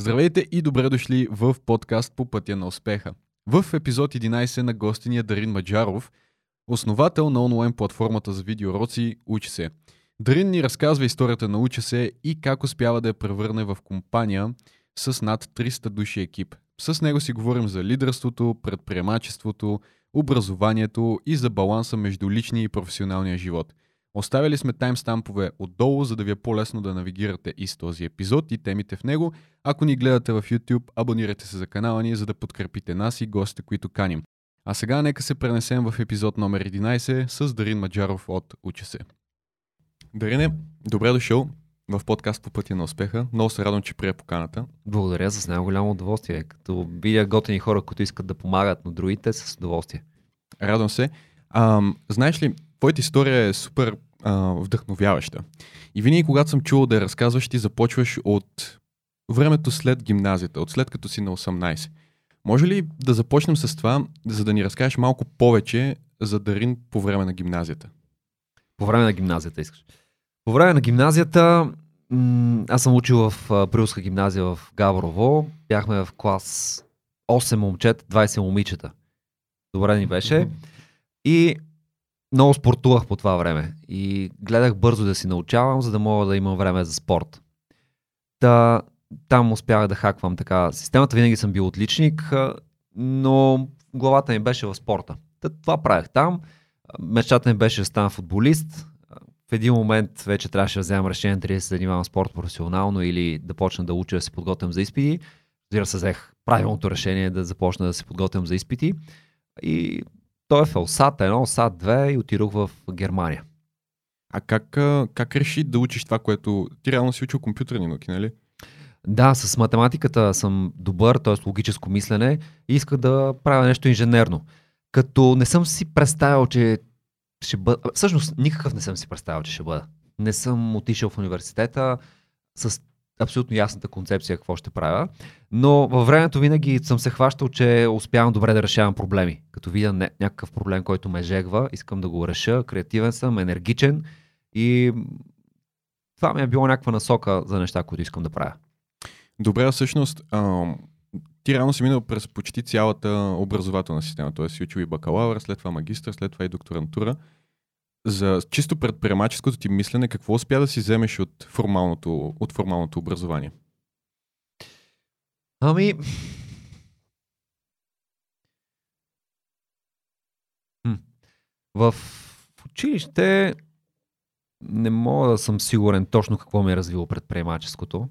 Здравейте и добре дошли в подкаст по пътя на успеха. В епизод 11 на гостиния Дарин Маджаров, основател на онлайн платформата за видеороци Учи се. Дарин ни разказва историята на Учи се и как успява да я превърне в компания с над 300 души екип. С него си говорим за лидерството, предприемачеството, образованието и за баланса между личния и професионалния живот. Оставили сме таймстампове отдолу, за да ви е по-лесно да навигирате и с този епизод и темите в него. Ако ни гледате в YouTube, абонирайте се за канала ни, за да подкрепите нас и гостите, които каним. А сега нека се пренесем в епизод номер 11 с Дарин Маджаров от Учи се. Дарине, добре дошъл в подкаст по пътя на успеха. Много се радвам, че прие поканата. Благодаря с най-голямо удоволствие. Като видя готини хора, които искат да помагат на другите, с удоволствие. Радвам се. А, знаеш ли, твоята история е супер а, вдъхновяваща. И винаги, когато съм чувал да я разказваш, ти започваш от времето след гимназията, от след като си на 18. Може ли да започнем с това, за да ни разкажеш малко повече за Дарин по време на гимназията? По време на гимназията искаш. По време на гимназията аз съм учил в Брилска гимназия в Гаврово. Бяхме в клас 8 момчета, 20 момичета. Добре ни беше. И много спортувах по това време. И гледах бързо да си научавам, за да мога да имам време за спорт. Та, там успях да хаквам така. Системата винаги съм бил отличник, но главата ми беше в спорта. Та, това правях там. Мечтата ми беше да стана футболист в един момент вече трябваше да вземам решение дали да се занимавам спорт професионално или да почна да уча да се подготвям за изпити. Разбира се, взех правилното решение да започна да се подготвям за изпити. И той е в САД 1, САД 2 и отидох в Германия. А как, как реши да учиш това, което ти реално си учил компютърни науки, нали? Да, с математиката съм добър, т.е. логическо мислене и исках да правя нещо инженерно. Като не съм си представил, че ще бъда... Всъщност, никакъв не съм си представил, че ще бъда. Не съм отишъл в университета с абсолютно ясната концепция какво ще правя, но във времето винаги съм се хващал, че успявам добре да решавам проблеми. Като видя някакъв проблем, който ме жегва, искам да го реша, креативен съм, енергичен и това ми е било някаква насока за неща, които искам да правя. Добре, всъщност, ам, ти рано си минал през почти цялата образователна система, т.е. си учил и бакалавър, след това магистър, след това и докторантура. За чисто предприемаческото ти мислене, какво успя да си вземеш от формалното, от формалното образование? Ами... В училище не мога да съм сигурен точно какво ми е развило предприемаческото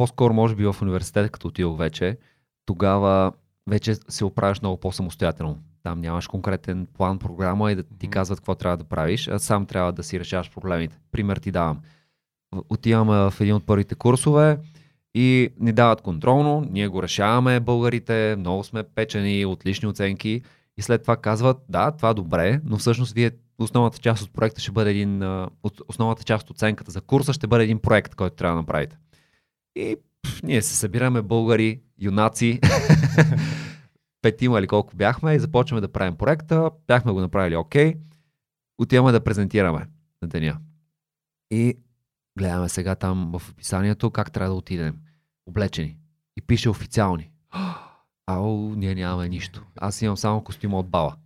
по-скоро може би в университета, като отидох вече, тогава вече се оправяш много по-самостоятелно. Там нямаш конкретен план, програма и да ти казват какво трябва да правиш, а сам трябва да си решаваш проблемите. Пример ти давам. Отиваме в един от първите курсове и ни дават контролно, ние го решаваме, българите, много сме печени, отлични оценки и след това казват, да, това добре, но всъщност вие основната част от проекта ще бъде един, основната част от оценката за курса ще бъде един проект, който трябва да направите. И пф, ние се събираме българи, юнаци, петима или колко бяхме и започваме да правим проекта. Бяхме го направили окей. Okay. Отиваме да презентираме на деня. И гледаме сега там в описанието как трябва да отидем. Облечени. И пише официални. Ау, ние нямаме нищо. Аз имам само костюма от бала.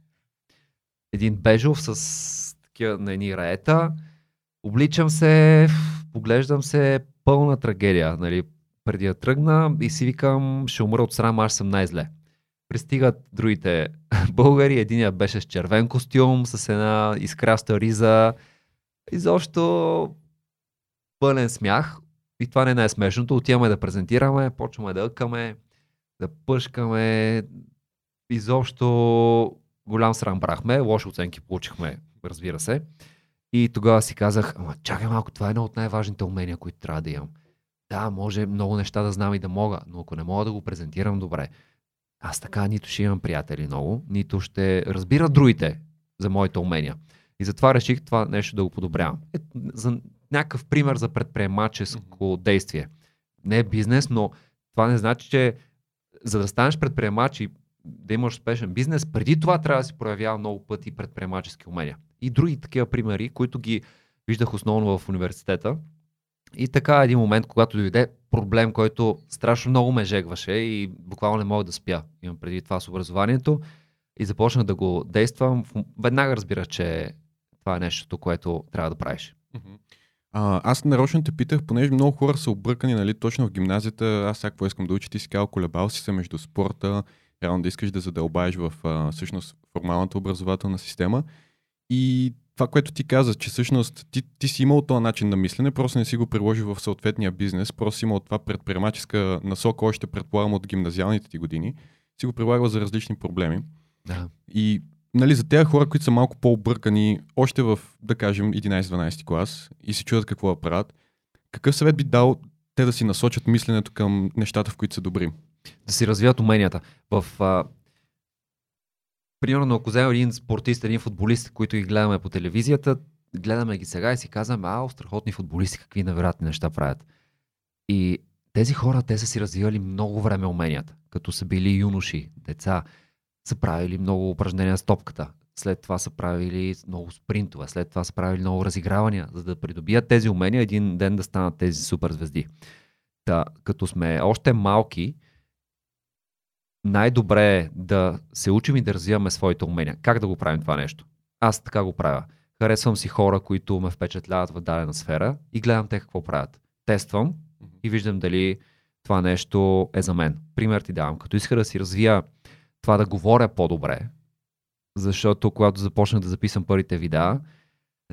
Един бежов с такива на едни раета. Обличам се, поглеждам се, пълна трагедия. Нали? Преди да тръгна и си викам, ще умра от срам, аз съм най-зле. Пристигат другите българи, единият беше с червен костюм, с една изкраста риза. Изобщо пълен смях. И това не е най-смешното. Отиваме да презентираме, почваме да ъкаме, да пъшкаме. Изобщо голям срам брахме, лоши оценки получихме, разбира се. И тогава си казах, ама чакай малко, това е едно от най-важните умения, които трябва да имам. Да, може много неща да знам и да мога, но ако не мога да го презентирам добре, аз така нито ще имам приятели много, нито ще разбира другите за моите умения. И затова реших това нещо да го подобрявам. Е, за някакъв пример за предприемаческо действие. Не е бизнес, но това не значи, че за да станеш предприемач и да имаш успешен бизнес, преди това трябва да си проявява много пъти предприемачески умения. И други такива примери, които ги виждах основно в университета. И така един момент, когато дойде проблем, който страшно много ме жегваше и буквално не мога да спя. Имам преди това с образованието и започнах да го действам. Веднага разбирах, че това е нещото, което трябва да правиш. А, аз нарочно те питах, понеже много хора са объркани, нали, точно в гимназията. Аз какво искам да учи, ти си казал, колебал си се между спорта, реално да искаш да задълбаеш в а, всъщност формалната образователна система. И това, което ти каза, че всъщност ти, ти си имал този начин на мислене, просто не си го приложил в съответния бизнес, просто си имал това предприемаческа насока, още предполагам от гимназиалните ти години, си го прилагал за различни проблеми. Да. И нали, за тези хора, които са малко по-объркани, още в, да кажем, 11-12 клас и се чудят какво да правят, какъв съвет би дал те да си насочат мисленето към нещата, в които са добри? Да си развиват уменията. В, а... Примерно, ако вземем един спортист, един футболист, които ги гледаме по телевизията, гледаме ги сега и си казваме, а, страхотни футболисти, какви невероятни неща правят. И тези хора, те са си развивали много време уменията, като са били юноши, деца, са правили много упражнения с топката. След това са правили много спринтове, след това са правили много разигравания, за да придобият тези умения един ден да станат тези суперзвезди. Та, като сме още малки, най-добре е да се учим и да развиваме своите умения. Как да го правим това нещо? Аз така го правя. Харесвам си хора, които ме впечатляват в дадена сфера и гледам те какво правят. Тествам и виждам дали това нещо е за мен. Пример ти давам. Като иска да си развия това да говоря по-добре, защото когато започнах да записвам първите видеа,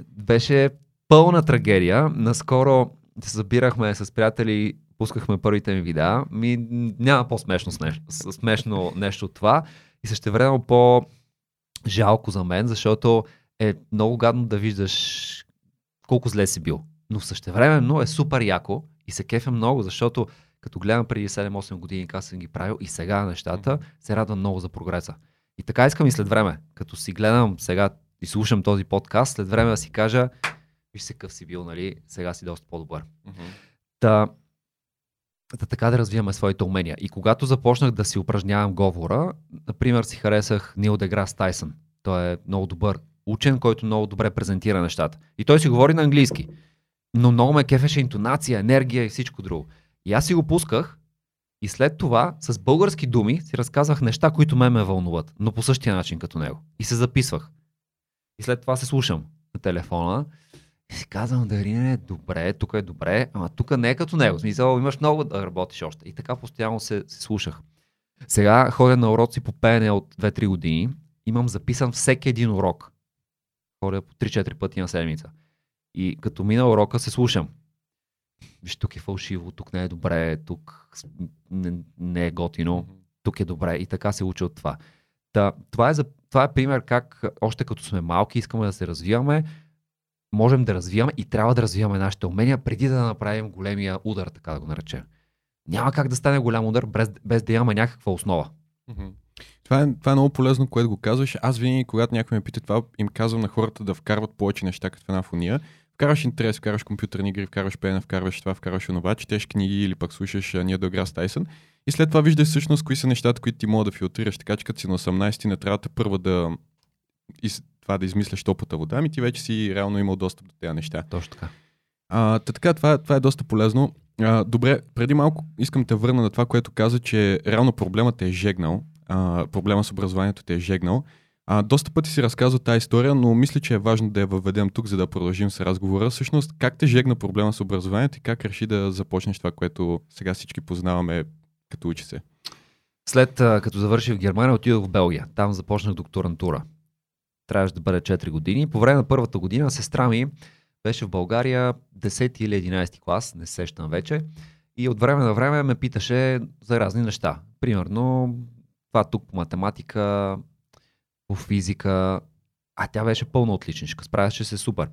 беше пълна трагедия. Наскоро се събирахме с приятели, пускахме първите ми видеа. Ми, няма по-смешно нещо, смешно нещо от това. И също време по-жалко за мен, защото е много гадно да виждаш колко зле си бил. Но същевременно е супер яко и се кефя много, защото като гледам преди 7-8 години как съм ги правил и сега нещата, се радвам много за прогреса. И така искам и след време, като си гледам сега и слушам този подкаст, след време да си кажа, виж се къв си бил, нали, сега си доста по-добър. Mm-hmm. Та, да така да развиваме своите умения. И когато започнах да си упражнявам говора, например си харесах Нил Деграс Тайсън. Той е много добър учен, който много добре презентира нещата. И той си говори на английски. Но много ме кефеше интонация, енергия и всичко друго. И аз си го пусках и след това с български думи си разказвах неща, които ме ме вълнуват, но по същия начин като него. И се записвах. И след това се слушам на телефона и си казвам, Дарине, добре, тук е добре, ама тук не е като него. В смисъл, имаш много да работиш още. И така постоянно се, се слушах. Сега ходя на уроци по пеене от 2-3 години. Имам записан всеки един урок. Ходя по 3-4 пъти на седмица. И като мина урока се слушам виж, тук е фалшиво, тук не е добре, тук не, не е готино, тук е добре и така се учи от това. Та, това, е за, това е пример как още като сме малки искаме да се развиваме, можем да развиваме и трябва да развиваме нашите умения преди да направим големия удар, така да го наречем. Няма как да стане голям удар без, без да имаме някаква основа. Това е, това е много полезно, което го казваш. Аз винаги, когато някой ме пита това, им казвам на хората да вкарват повече неща като в една фония вкараш интерес, вкараш компютърни игри, вкараш пеене, вкарваш това, вкараш онова, четеш книги или пък слушаш Ния до игра с Тайсън. И след това виждаш всъщност кои са нещата, които ти могат да филтрираш. Така че като си на 18 не трябва да първа да из, това да измисляш топата вода, ами ти вече си реално имал достъп до тези неща. Точно така. А, така, това, това е доста полезно. А, добре, преди малко искам те върна на това, което каза, че реално проблемът е жегнал. А, проблема с образованието те е жегнал. А, доста пъти си разказва тази история, но мисля, че е важно да я въведем тук, за да продължим с разговора. Всъщност, как те жегна проблема с образованието и как реши да започнеш това, което сега всички познаваме като учи се? След като завърших в Германия, отидох в Белгия. Там започнах докторантура. Трябваше да бъде 4 години. По време на първата година сестра ми беше в България 10 или 11 клас, не сещам вече. И от време на време ме питаше за разни неща. Примерно, това тук по математика, по физика, а тя беше пълна отличничка, справяше се супер.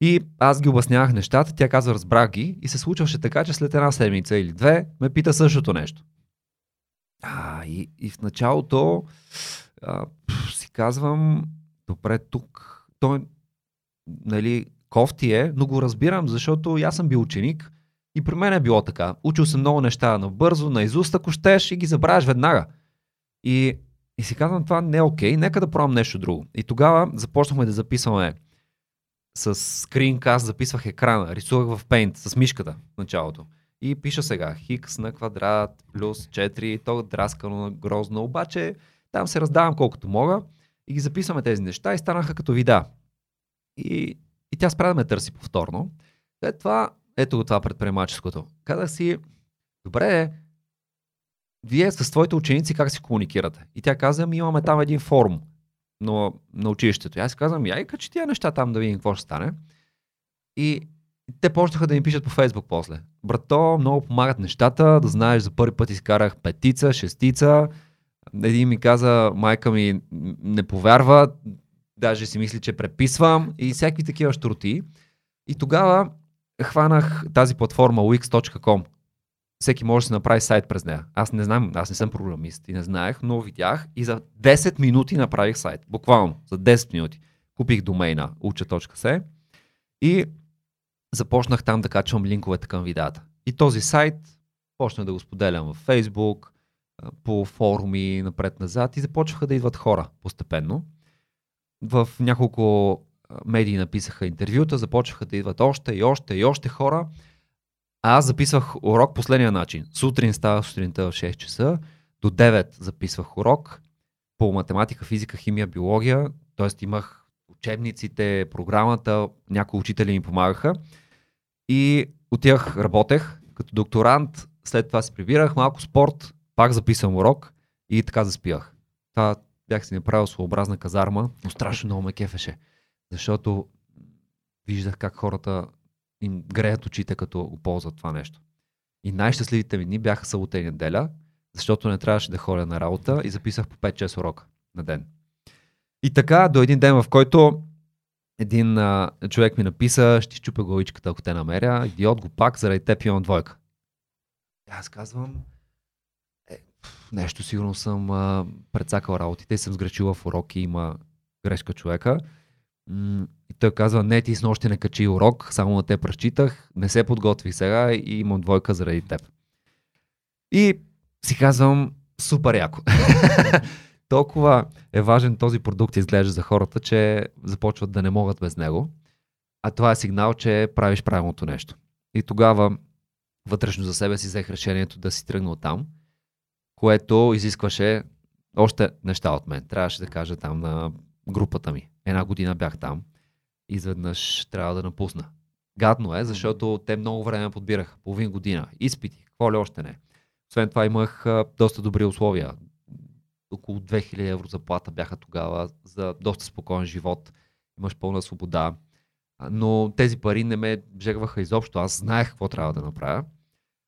И аз ги обяснявах нещата, тя казва, разбрах ги и се случваше така, че след една седмица или две ме пита същото нещо. А, и, и в началото а, казвам, добре, тук той, нали, кофти е, но го разбирам, защото аз съм бил ученик и при мен е било така. Учил съм много неща набързо, на изуст, ако щеш и ги забравяш веднага. И и си казвам, това не е окей, нека да пробвам нещо друго. И тогава започнахме да записваме с скринкаст записвах екрана, рисувах в Paint с мишката в началото. И пиша сега хикс на квадрат плюс 4, то драскано на грозно, обаче там се раздавам колкото мога и ги записваме тези неща и станаха като вида. И, и тя спря да ме търси повторно. След това, ето го това предприемаческото. Казах си, добре, вие с твоите ученици как си комуникирате? И тя каза, ми имаме там един форум но, на училището. И аз казвам, яй качи тия неща там да видим какво ще стане. И те почнаха да ми пишат по Фейсбук после. Брато, много помагат нещата, да знаеш, за първи път изкарах петица, шестица. Един ми каза, майка ми не повярва, даже си мисли, че преписвам и всякакви такива штроти. И тогава хванах тази платформа wix.com. Всеки може да си направи сайт през нея. Аз не знам, аз не съм програмист и не знаех, но видях и за 10 минути направих сайт. Буквално, за 10 минути. Купих домейна уча.се и започнах там да качвам линковете към видеята. И този сайт почнах да го споделям в Facebook, по форуми, напред-назад и започваха да идват хора постепенно. В няколко медии написаха интервюта, започваха да идват още и още и още хора. А аз записвах урок последния начин. Сутрин става сутринта в 6 часа, до 9 записвах урок по математика, физика, химия, биология, т.е. имах учебниците, програмата, някои учители ми помагаха. И отивах, работех като докторант, след това се прибирах, малко спорт, пак записвам урок и така заспивах. Това бях си направил своеобразна казарма, но страшно много ме кефеше, защото виждах как хората им греят очите, като го ползват това нещо. И най-щастливите ми дни бяха събота и неделя, защото не трябваше да ходя на работа и записах по 5-6 урока на ден. И така до един ден, в който един а, човек ми написа, ще щупя главичката, ако те намеря, идиот го пак, заради теб имам двойка. И аз казвам, нещо сигурно съм а, предсакал работите и съм сгрешил в уроки, има грешка човека. И той казва, не, ти с нощи не качи урок, само на те прочитах, не се подготвих сега и имам двойка заради теб. И си казвам, супер яко. Толкова е важен този продукт, изглежда за хората, че започват да не могат без него. А това е сигнал, че правиш правилното нещо. И тогава вътрешно за себе си взех решението да си тръгна от там, което изискваше още неща от мен. Трябваше да кажа там на групата ми. Една година бях там. Изведнъж трябва да напусна. Гадно е, защото те много време подбираха. Половин година. Изпити. Какво ли още не. Освен това имах доста добри условия. Около 2000 евро заплата бяха тогава за доста спокоен живот. Имаш пълна свобода. Но тези пари не ме жегваха изобщо. Аз знаех какво трябва да направя.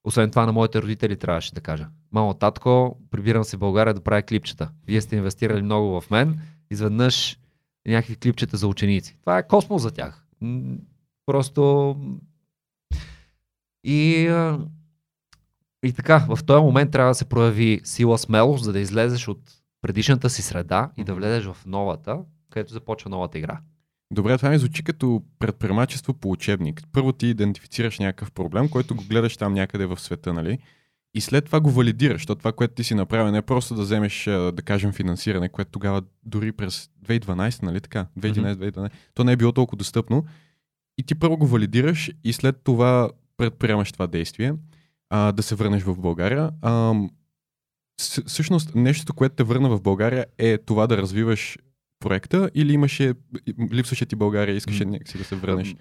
Освен това на моите родители трябваше да кажа. Мамо, татко, прибирам се в България да правя клипчета. Вие сте инвестирали много в мен изведнъж някакви клипчета за ученици. Това е космос за тях. Просто и, и така, в този момент трябва да се прояви сила смелост, за да излезеш от предишната си среда и да влезеш в новата, където започва новата игра. Добре, това ми звучи като предприемачество по учебник. Първо ти идентифицираш някакъв проблем, който го гледаш там някъде в света, нали? и след това го валидираш, защото това, което ти си направил, не е просто да вземеш, да кажем, финансиране, което тогава дори през 2012, нали така, 2011-2012, то не е било толкова достъпно. И ти първо го валидираш и след това предприемаш това действие, а, да се върнеш в България. А, всъщност, нещото, което те върна в България е това да развиваш проекта или имаше, липсваше ти България и искаше някакси да се върнеш?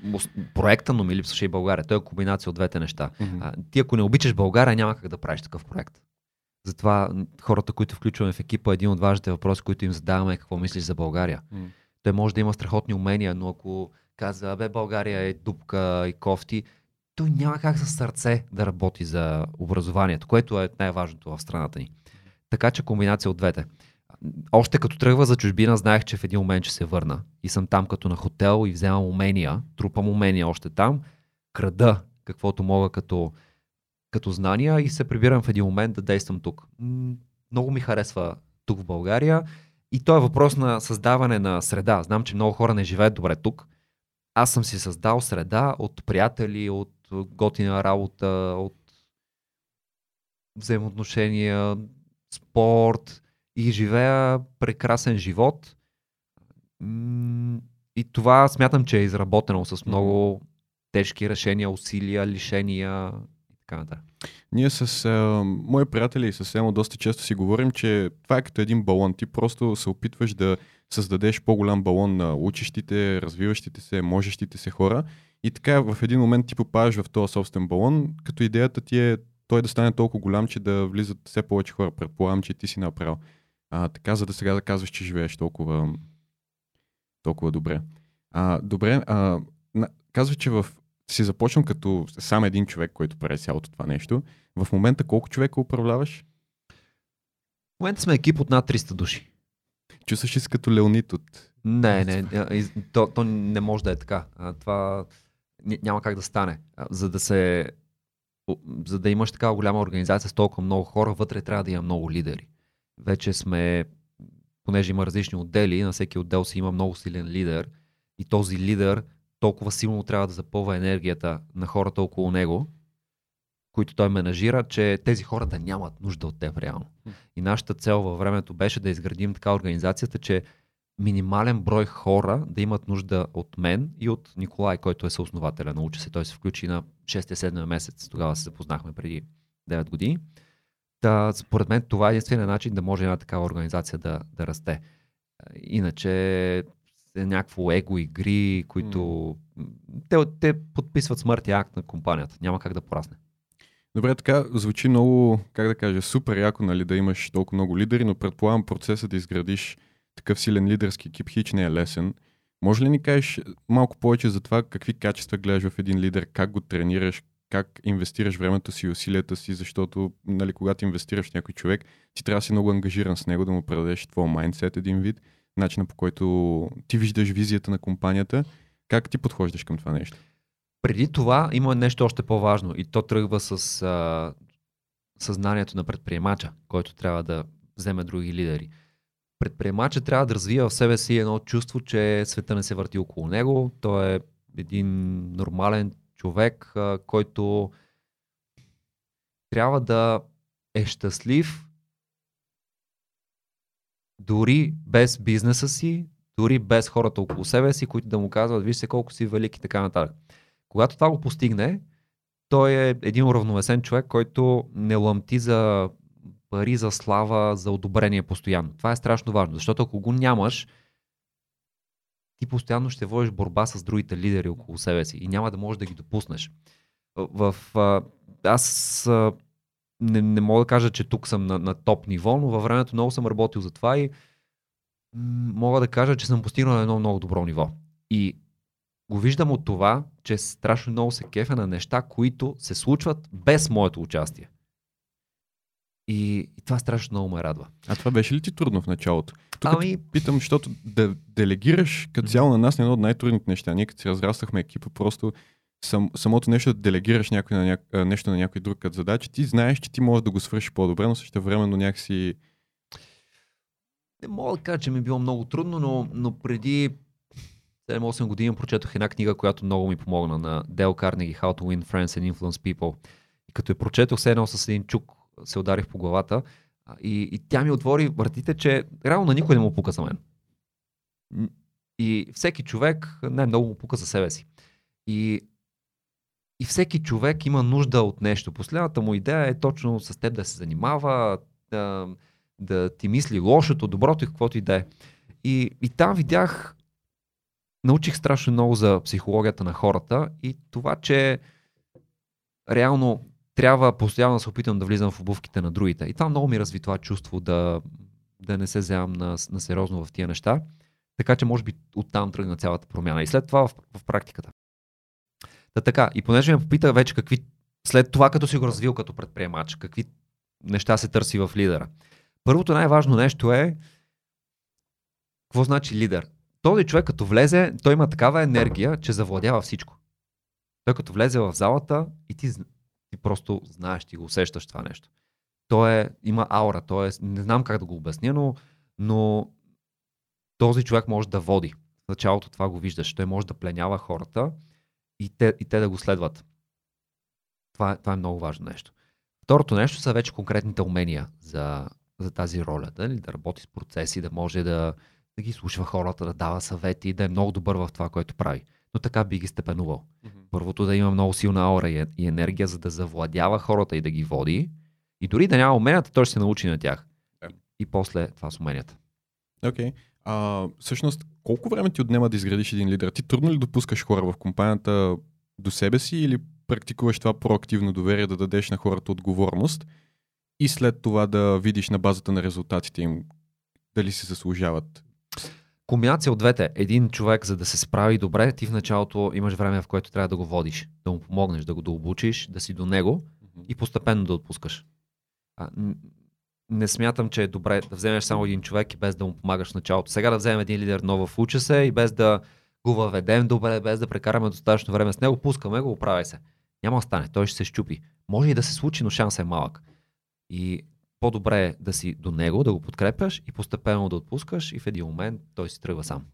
Проекта, но ми липсваше и България. Той е комбинация от двете неща. Mm-hmm. А, ти ако не обичаш България, няма как да правиш такъв проект. Затова хората, които включваме в екипа, един от важните въпроси, които им задаваме е какво мислиш за България. Mm. Той може да има страхотни умения, но ако каза, бе, България е дупка и кофти, той няма как със сърце да работи за образованието, което е най-важното в страната ни. Така че комбинация от двете още като тръгва за чужбина, знаех, че в един момент ще се върна. И съм там като на хотел и вземам умения, трупам умения още там, крада каквото мога като, като знания и се прибирам в един момент да действам тук. Много ми харесва тук в България и то е въпрос на създаване на среда. Знам, че много хора не живеят добре тук. Аз съм си създал среда от приятели, от готина работа, от взаимоотношения, спорт, и живея прекрасен живот. и това смятам, че е изработено с много тежки решения, усилия, лишения и така нататък. Ние с а, мои приятели и с Емо доста често си говорим, че това е като един балон. Ти просто се опитваш да създадеш по-голям балон на учещите, развиващите се, можещите се хора и така в един момент ти попадаш в този собствен балон, като идеята ти е той да стане толкова голям, че да влизат все повече хора. Предполагам, че ти си направил. А, така, за да сега да казваш, че живееш толкова, толкова добре. А, добре, а, на, казваш, че в, си започнал като сам един човек, който прави цялото това нещо. В момента колко човека управляваш? В момента сме екип от над 300 души. Чувстваш ли се като Леонид от... Не, не, то, то не може да е така. Това няма как да стане. За да се за да имаш такава голяма организация с толкова много хора, вътре трябва да има много лидери. Вече сме, понеже има различни отдели, на всеки отдел си има много силен лидер и този лидер толкова силно трябва да запълва енергията на хората около него, които той менажира, че тези хора да нямат нужда от теб реално. И нашата цел във времето беше да изградим така организацията, че минимален брой хора да имат нужда от мен и от Николай, който е съоснователя на Уча се. Той се включи на 6-7 месец. Тогава се запознахме преди 9 години. Та, според мен това е единствения начин да може една такава организация да, да расте. Иначе е някакво его игри, които mm. те, те подписват смъртния акт на компанията. Няма как да порасне. Добре, така звучи много, как да кажа, супер яко, нали, да имаш толкова много лидери, но предполагам процеса да изградиш такъв силен лидерски екип хич не е лесен. Може ли ни кажеш малко повече за това какви качества гледаш в един лидер, как го тренираш, как инвестираш времето си и усилията си, защото нали, когато инвестираш в някой човек, ти трябва да си много ангажиран с него, да му предадеш твоя майндсет един вид, начина по който ти виждаш визията на компанията. Как ти подхождаш към това нещо? Преди това има нещо още по-важно и то тръгва с а, съзнанието на предприемача, който трябва да вземе други лидери предприемача трябва да развива в себе си едно чувство, че света не се върти около него. Той е един нормален човек, който трябва да е щастлив дори без бизнеса си, дори без хората около себе си, които да му казват, виж се колко си велик и така нататък. Когато това го постигне, той е един уравновесен човек, който не лъмти за пари за слава, за одобрение постоянно. Това е страшно важно, защото ако го нямаш, ти постоянно ще водиш борба с другите лидери около себе си и няма да можеш да ги допуснеш. В, аз не, не мога да кажа, че тук съм на, на топ ниво, но във времето много съм работил за това и мога да кажа, че съм постигнал едно много добро ниво. И го виждам от това, че страшно много се кефа на неща, които се случват без моето участие. И, и това страшно много ме радва. А това беше ли ти трудно в началото? Тук ами... питам, защото да делегираш като цяло на нас е едно от най-трудните неща. Ние като си разраствахме екипа, просто сам, самото нещо да делегираш някой на ня... нещо на някой друг като задача, ти знаеш, че ти можеш да го свършиш по-добре, но също времено някакси... Не мога да кажа, че ми е било много трудно, но, но преди 7-8 години прочетох една книга, която много ми помогна на Дел Карнеги How to Win Friends and Influence People. И като я прочетох все едно с един чук се ударих по главата. И, и тя ми отвори вратите, че реално никой не му пука за мен. И всеки човек най-много му пука за себе си. И, и всеки човек има нужда от нещо. Последната му идея е точно с теб да се занимава, да, да ти мисли лошото, доброто и каквото и да е. И, и там видях, научих страшно много за психологията на хората и това, че реално трябва постоянно да се опитам да влизам в обувките на другите. И това много ми разви това чувство да, да не се вземам на, на сериозно в тия неща. Така че може би оттам тръгна цялата промяна. И след това в, в практиката. Та така, и понеже ме попита вече какви, след това като си го развил като предприемач, какви неща се търси в лидера. Първото най-важно нещо е какво значи лидер? Този човек като влезе, той има такава енергия, че завладява всичко. Той като влезе в залата и ти ти просто знаеш, ти го усещаш това нещо. То е, има аура, то е, не знам как да го обясня, но, но този човек може да води. В началото това го виждаш. Той може да пленява хората и те, и те да го следват. Това, това е много важно нещо. Второто нещо са вече конкретните умения за, за тази роля. Да, да работи с процеси, да може да, да ги слушва хората, да дава съвети, да е много добър в това, което прави. Но така би ги степенувал. Първото да има много силна аура и, и енергия, за да завладява хората и да ги води. И дори да няма уменията, той ще се научи на тях. Да. И после това с уменията. Окей. Okay. всъщност, колко време ти отнема да изградиш един лидер? Ти трудно ли допускаш хора в компанията до себе си или практикуваш това проактивно доверие да дадеш на хората отговорност и след това да видиш на базата на резултатите им дали си заслужават комбинация от двете. Един човек, за да се справи добре, ти в началото имаш време, в което трябва да го водиш, да му помогнеш, да го да обучиш, да си до него и постепенно да отпускаш. А, не смятам, че е добре да вземеш само един човек и без да му помагаш в началото. Сега да вземем един лидер нов в уча се и без да го въведем добре, без да прекараме достатъчно време с него, пускаме го, оправяй се. Няма да стане, той ще се щупи. Може и да се случи, но шансът е малък. И по-добре е да си до него, да го подкрепяш и постепенно да отпускаш и в един момент той си тръгва сам.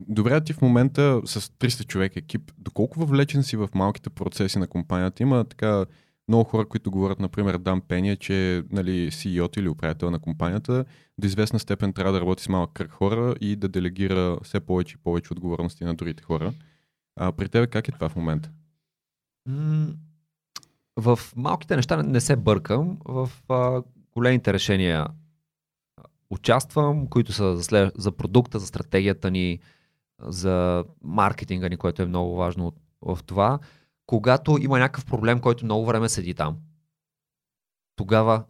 Добре, ти в момента с 300 човек екип, доколко въвлечен си в малките процеси на компанията? Има така много хора, които говорят, например, Дан Пения, че нали, CEO или управител на компанията до известна степен трябва да работи с малък кръг хора и да делегира все повече и повече отговорности на другите хора. А при тебе как е това в момента? В малките неща не се бъркам, в а, големите решения участвам, които са за, след, за продукта, за стратегията ни, за маркетинга ни, което е много важно в това. Когато има някакъв проблем, който много време седи там, тогава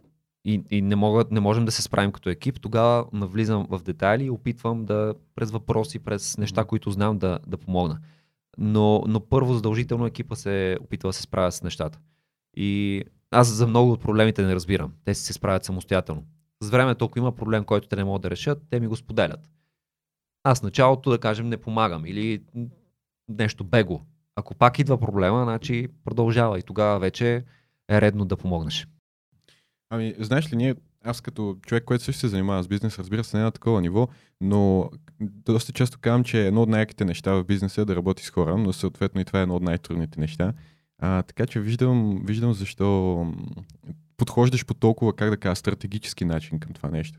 и, и не, могат, не можем да се справим като екип, тогава навлизам в детайли и опитвам да през въпроси, през неща, които знам да, да помогна. Но, но първо задължително екипа се опитва да се справя с нещата. И аз за много от проблемите не разбирам. Те се справят самостоятелно. С времето, ако има проблем, който те не могат да решат, те ми го споделят. Аз началото, да кажем, не помагам или нещо бего. Ако пак идва проблема, значи продължава и тогава вече е редно да помогнеш. Ами, знаеш ли, ние, аз като човек, който също се занимава с бизнес, разбира се, не на такова ниво, но доста често казвам, че едно от най-яките неща в бизнеса е да работи с хора, но съответно и това е едно от най-трудните неща. А, така че виждам, виждам защо подхождаш по толкова, как да кажа, стратегически начин към това нещо.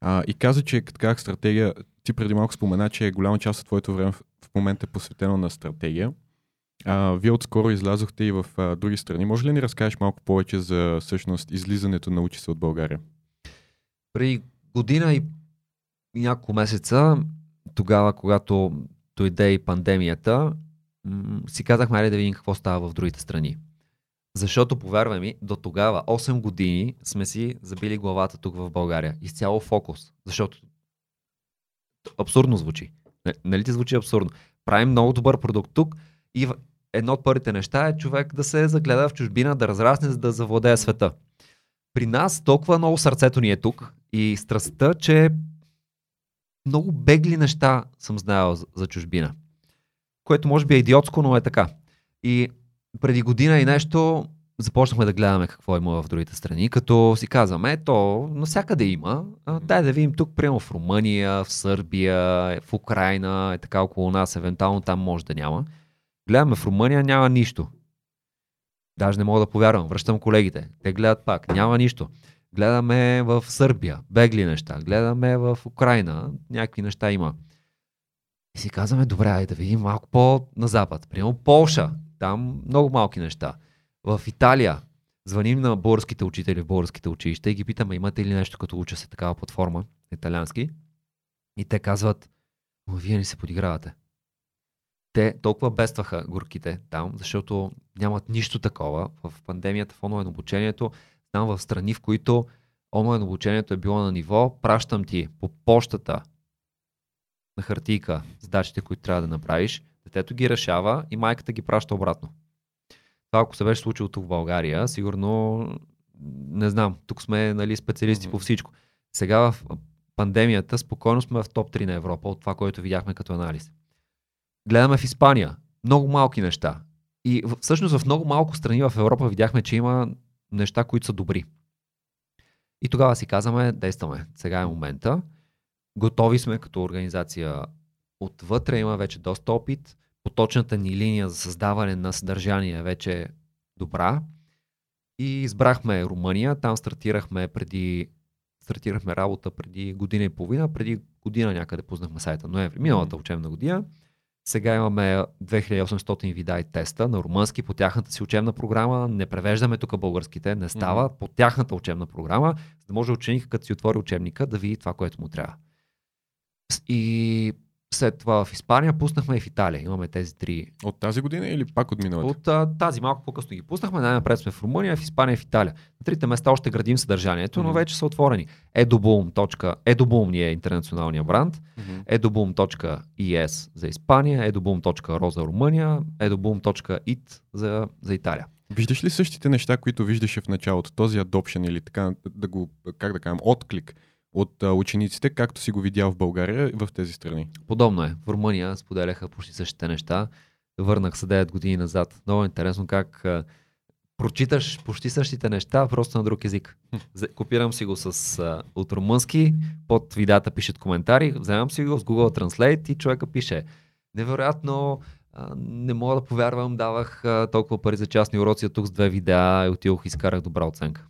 А, и каза, че като казах стратегия, ти преди малко спомена, че голяма част от твоето време в, момента е посветено на стратегия. А, вие отскоро излязохте и в а, други страни. Може ли ни разкажеш малко повече за всъщност излизането на учи се от България? При година и няколко месеца, тогава, когато дойде и пандемията, си казахме, айде да видим какво става в другите страни. Защото, повярвай ми, до тогава, 8 години сме си забили главата тук в България. Изцяло фокус. Защото абсурдно звучи. Нали ти звучи абсурдно? Правим много добър продукт тук и едно от първите неща е човек да се загледа в чужбина, да разрасне, за да завладее света. При нас толкова много сърцето ни е тук и страстта, че много бегли неща съм знаел за чужбина което може би е идиотско, но е така. И преди година и нещо започнахме да гледаме какво има в другите страни, като си казваме, то навсякъде има. А, дай да видим тук, приема в Румъния, в Сърбия, в Украина, е така около нас, евентуално там може да няма. Гледаме в Румъния, няма нищо. Даже не мога да повярвам. Връщам колегите. Те гледат пак. Няма нищо. Гледаме в Сърбия. Бегли неща. Гледаме в Украина. Някакви неща има. И си казваме, добре, айде да видим малко по-на запад. Примерно Полша, там много малки неща. В Италия, звъним на българските учители в българските училища и ги питаме, имате ли нещо като уча се такава платформа, италиански. И те казват, но вие не се подигравате. Те толкова бестваха горките там, защото нямат нищо такова. В пандемията, в онлайн обучението, там в страни, в които онлайн обучението е било на ниво, пращам ти по почтата на хартийка задачите, които трябва да направиш, детето ги решава и майката ги праща обратно. Това ако се беше случило тук в България, сигурно не знам, тук сме нали, специалисти mm-hmm. по всичко. Сега в пандемията спокойно сме в топ 3 на Европа от това, което видяхме като анализ. Гледаме в Испания. Много малки неща. И всъщност в много малко страни в Европа видяхме, че има неща, които са добри. И тогава си казваме, действаме. Сега е момента. Готови сме като организация отвътре, има вече доста опит. Поточната ни линия за създаване на съдържание е вече добра. И избрахме Румъния, там стартирахме преди стартирахме работа преди година и половина, преди година някъде пуснахме сайта, ноември, миналата учебна година. Сега имаме 2800 вида и теста на румънски по тяхната си учебна програма. Не превеждаме тук българските, не става mm-hmm. по тяхната учебна програма, за да може ученик, като си отвори учебника, да види това, което му трябва. И след това в Испания пуснахме и в Италия. Имаме тези три. От тази година или пак от миналата? От а, тази малко по-късно ги пуснахме. Най-напред сме в Румъния, в Испания, в Италия. На трите места още градим съдържанието, mm-hmm. но вече са отворени. Eduboom. Eduboom ни е интернационалния бранд. Mm-hmm. Eduboom.es за Испания, Eduboom.ro за Румъния, Eduboom.it за, за Италия. Виждаш ли същите неща, които виждаше в началото? Този adoption или така, да го, как да кажем, отклик от а, учениците, както си го видял в България и в тези страни. Подобно е. В Румъния споделяха почти същите неща. Върнах се 9 години назад. Много интересно как а, прочиташ почти същите неща, просто на друг език. Копирам си го с, а, от румънски, под видеята пишат коментари, вземам си го с Google Translate и човека пише невероятно, а, не мога да повярвам, давах а, толкова пари за частни уроци, а тук с две видеа и отидох и изкарах добра оценка.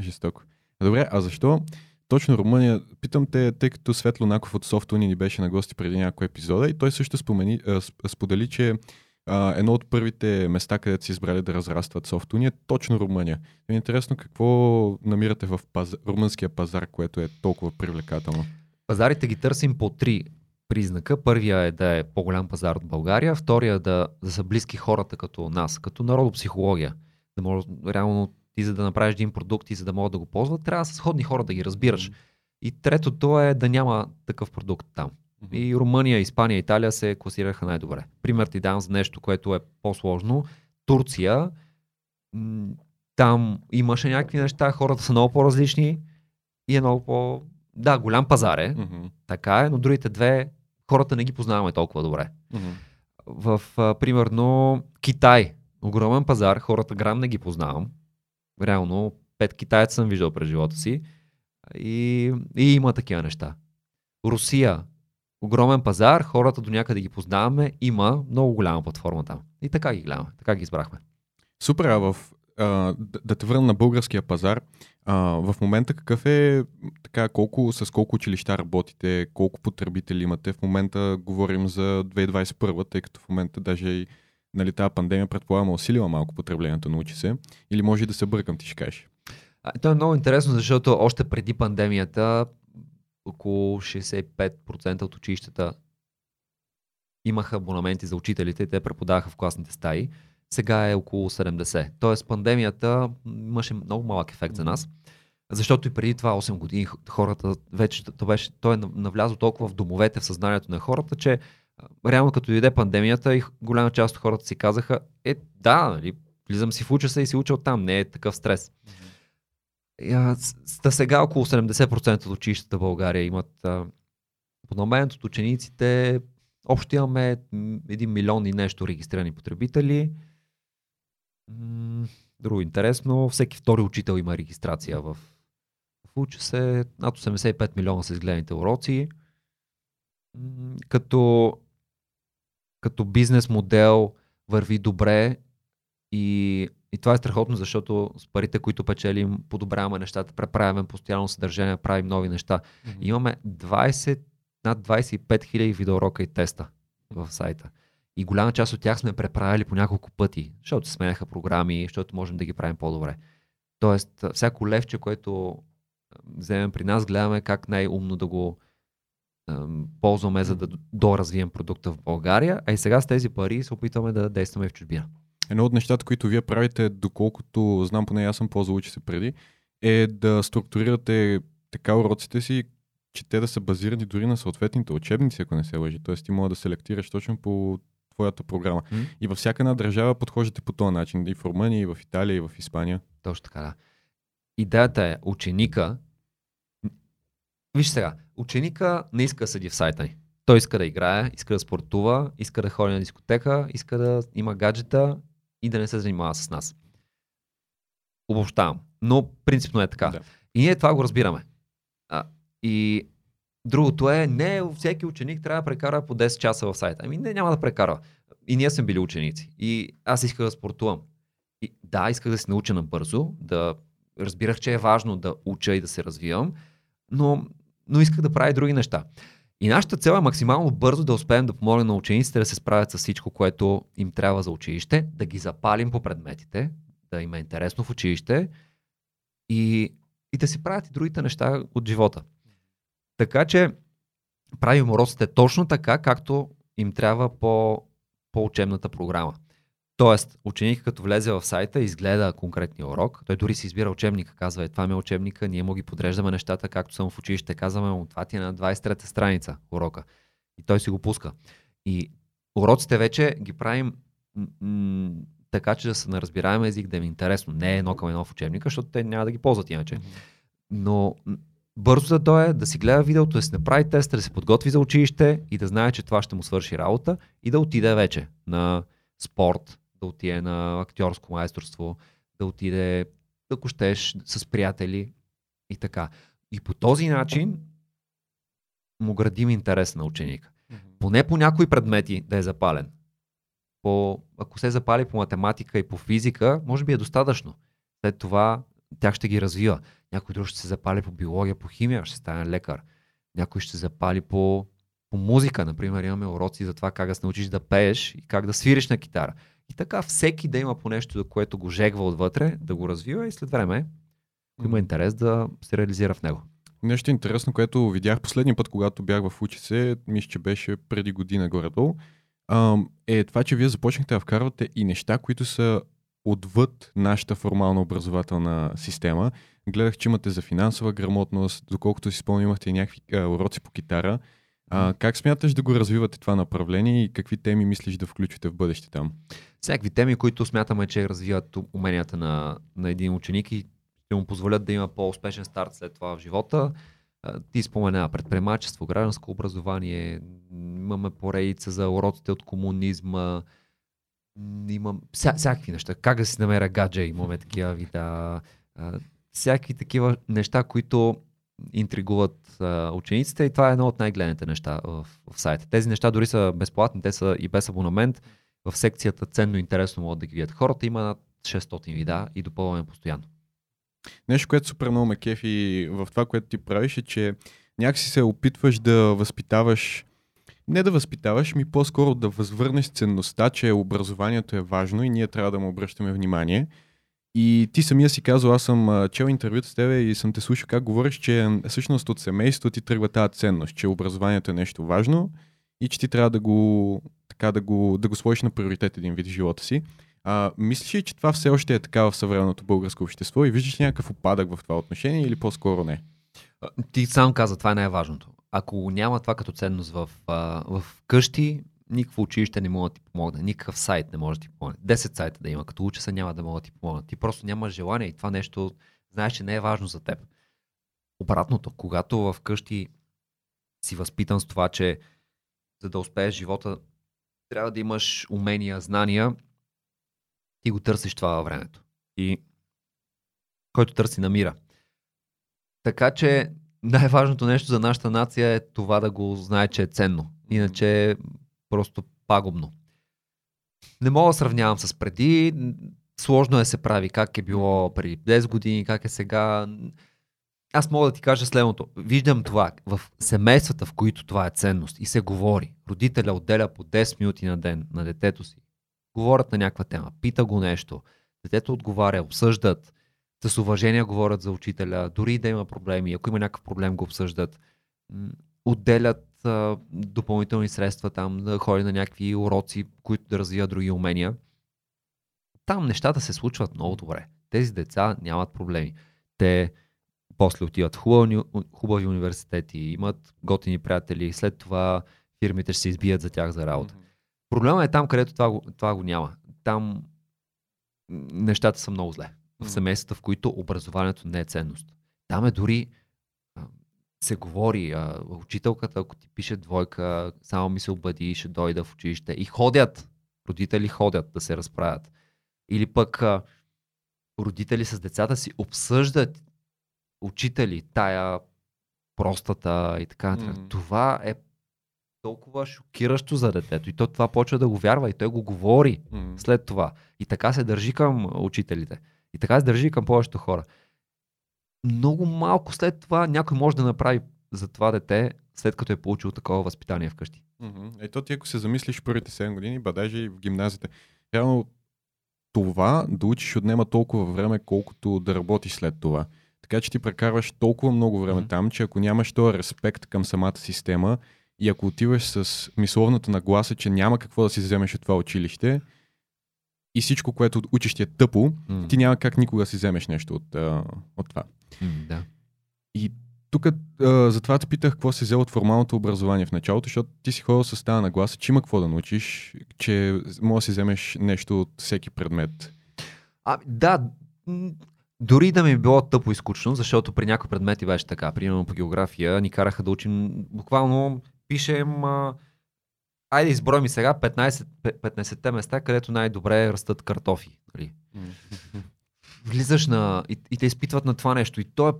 Жестоко. Добре, а защо точно Румъния, питам те, тъй като Светло Наков от Софтуни ни беше на гости преди няколко епизода и той също спомени, сподели, че едно от първите места, където си избрали да разрастват Софтуни е точно Румъния. Е интересно какво намирате в паз... румънския пазар, което е толкова привлекателно. Пазарите ги търсим по три признака. Първия е да е по-голям пазар от България, втория е да, да са близки хората като нас, като народопсихология. Да може реално ти за да направиш един продукт и за да могат да го ползват, трябва са сходни хора да ги разбираш. Mm-hmm. И третото е да няма такъв продукт там. Mm-hmm. И Румъния, Испания, Италия се класираха най-добре. Пример ти дам за нещо, което е по-сложно. Турция, там имаше някакви неща, хората са много по-различни и е много по... Да, голям пазар е, mm-hmm. така е, но другите две хората не ги познаваме толкова добре. Mm-hmm. В, а, примерно, Китай, огромен пазар, хората грам не ги познавам реално пет китайца съм виждал през живота си и, и има такива неща. Русия, огромен пазар, хората до някъде ги познаваме, има много голяма платформа там. И така ги гледаме, така ги избрахме. Супер, а в, а, да, да те върна на българския пазар, а, в момента какъв е, така, колко, с колко училища работите, колко потребители имате? В момента говорим за 2021, тъй като в момента даже и нали, тази пандемия предполагам усилила малко потреблението, научи се. Или може да се бъркам, ти ще кажеш. А, то е много интересно, защото още преди пандемията около 65% от училищата имаха абонаменти за учителите, те преподаваха в класните стаи. Сега е около 70. Тоест пандемията имаше много малък ефект за нас. Защото и преди това 8 години хората вече, то, беше, то е навлязло толкова в домовете, в съзнанието на хората, че реално като дойде пандемията и голяма част от хората си казаха, е да, нали, влизам си в уча и си уча оттам, не е такъв стрес. Mm-hmm. сега около 70% от училищата в България имат абонамент от учениците. Общо имаме 1 милион и нещо регистрирани потребители. Друго интересно, всеки втори учител има регистрация в, уча се. Над 85 милиона са изгледаните уроци. Като като бизнес модел върви добре и, и това е страхотно, защото с парите, които печелим, подобряваме нещата, преправяме постоянно съдържание, правим нови неща. Mm-hmm. Имаме 20, над 25 хиляди видеоурока и теста в сайта. И голяма част от тях сме преправили по няколко пъти, защото сменяха програми, защото можем да ги правим по-добре. Тоест, всяко левче, което вземем при нас, гледаме как най-умно да го ползваме за да доразвием продукта в България, а и сега с тези пари се опитваме да действаме в чужбина. Едно от нещата, които вие правите, доколкото знам, поне аз съм ползвал учи се преди, е да структурирате така уроците си, че те да са базирани дори на съответните учебници, ако не се лъжи. Тоест ти може да селектираш точно по твоята програма. Mm. И във всяка една държава подхождате по този начин. И в Румъния, и в Италия, и в Испания. Точно така, да. Идеята е ученика Виж сега, ученика не иска да седи в сайта ни. Той иска да играе, иска да спортува, иска да ходи на дискотека, иска да има гаджета и да не се занимава с нас. Обобщавам. Но принципно е така. Да. И ние това го разбираме. А, и другото е, не всеки ученик трябва да прекара по 10 часа в сайта. Ами не, няма да прекара. И ние сме били ученици. И аз исках да спортувам. И да, исках да се науча набързо, да разбирах, че е важно да уча и да се развивам, но, но исках да правя и други неща. И нашата цел е максимално бързо да успеем да помогнем на учениците да се справят с всичко, което им трябва за училище, да ги запалим по предметите, да им е интересно в училище и, и да си правят и другите неща от живота. Така че правим уроците точно така, както им трябва по, по учебната програма. Тоест, ученик като влезе в сайта, изгледа конкретния урок, той дори си избира учебника, казва, е, това ми е учебника, ние му ги подреждаме нещата, както съм в училище, казваме му, това ти е на 23-та страница урока. И той си го пуска. И уроците вече ги правим м- така, че да са на разбираем език, да им е интересно. Не е едно към едно в учебника, защото те няма да ги ползват иначе. Но бързо да дойде, да си гледа видеото, да си направи тест, да се подготви за училище и да знае, че това ще му свърши работа и да отиде вече на спорт, да отиде на актьорско майсторство, да отиде, ако щеш, с приятели и така. И по този начин му градим интерес на ученика. Поне по някои предмети да е запален. По, ако се запали по математика и по физика, може би е достатъчно. След това тях ще ги развива. Някой друг ще се запали по биология, по химия, ще стане лекар. Някой ще се запали по, по музика. Например, имаме уроци за това как да се научиш да пееш и как да свириш на китара. И така всеки да има по нещо, което го жегва отвътре, да го развива и след време, ако има интерес, да се реализира в него. Нещо интересно, което видях последния път, когато бях в Учице, мисля, че беше преди година горе-долу, е това, че вие започнахте да вкарвате и неща, които са отвъд нашата формална образователна система. Гледах, че имате за финансова грамотност, доколкото си спомням, имахте и някакви а, уроци по китара. А, как смяташ да го развивате това направление и какви теми мислиш да включите в бъдеще там? Всякакви теми, които смятаме, че развиват уменията на, на един ученик и ще му позволят да има по-успешен старт след това в живота. Ти спомена предприемачество, гражданско образование, имаме поредица за уроците от комунизма, имам вся, всякакви неща. Как да си намеря гадже, имаме такива вида. Всякакви такива неща, които интригуват а, учениците и това е едно от най-гледаните неща в, в сайта. Тези неща дори са безплатни, те са и без абонамент. В секцията ценно интересно могат да ги видят хората. Има над 600 вида и допълваме постоянно. Нещо, което супер много ме кефи в това, което ти правиш е, че някакси се опитваш да възпитаваш не да възпитаваш, ми по-скоро да възвърнеш ценността, че образованието е важно и ние трябва да му обръщаме внимание. И ти самия си казал, аз съм чел интервюта с тебе и съм те слушал как говориш, че всъщност от семейството ти тръгва тази ценност, че образованието е нещо важно и че ти трябва да го, така, да го, да го сложиш на приоритет един вид в живота си. А, мислиш ли, че това все още е така в съвременното българско общество и виждаш ли някакъв опадък в това отношение или по-скоро не? Ти сам каза, това е най-важното. Ако няма това като ценност в, в къщи, никакво училище не може да ти помогне, никакъв сайт не може да ти помогне. Десет сайта да има, като уча се няма да могат да ти помогнат. Ти просто нямаш желание и това нещо знаеш, че не е важно за теб. Обратното, когато в къщи си възпитан с това, че за да успееш живота, трябва да имаш умения, знания, ти го търсиш това във времето. И който търси, намира. Така че най-важното нещо за нашата нация е това да го знае, че е ценно. Иначе просто пагубно. Не мога да сравнявам с преди. Сложно е се прави как е било преди 10 години, как е сега. Аз мога да ти кажа следното. Виждам това в семействата, в които това е ценност и се говори. Родителя отделя по 10 минути на ден на детето си. Говорят на някаква тема, пита го нещо. Детето отговаря, обсъждат с уважение говорят за учителя, дори да има проблеми, ако има някакъв проблем го обсъждат, отделят а, допълнителни средства там, да ходи на някакви уроци, които да развиват други умения. Там нещата се случват много добре. Тези деца нямат проблеми. Те после отиват в хубави, хубави университети, имат готини приятели, след това фирмите ще се избият за тях за работа. Mm-hmm. Проблема е там, където това, това го няма. Там нещата са много зле в семействата, в които образованието не е ценност. Там е дори се говори, а, учителката, ако ти пише двойка, само ми се обади, ще дойда в училище. И ходят, родители ходят да се разправят. Или пък а, родители с децата си обсъждат учители, тая простата и така нататък. Mm. Това е толкова шокиращо за детето. И то това почва да го вярва и той го говори mm. след това. И така се държи към учителите. И така се държи към повечето хора. Много малко след това някой може да направи за това дете, след като е получил такова възпитание вкъщи. Мгм. Ето ти ако се замислиш първите 7 години, ба даже и в гимназията, реално това да учиш отнема толкова време, колкото да работиш след това. Така че ти прекарваш толкова много време Мгм. там, че ако нямаш този респект към самата система и ако отиваш с мисловната нагласа, че няма какво да си вземеш от това училище и всичко, което учиш ти е тъпо, М, ти няма как никога да си вземеш нещо от, а, от това. м, да. И тук а, затова те питах какво си взел от формалното образование в началото, защото ти си ходил с тази нагласа, че има какво да научиш, че може да си вземеш нещо от всеки предмет. А, да, дори да ми е било тъпо и скучно, защото при някои предмети беше така. Примерно по география ни караха да учим, буквално пишем, а, айде изброй ми сега 15, пе- 15-те места, където най-добре растат картофи. Нали? Влизаш на... И, и те изпитват на това нещо. И то е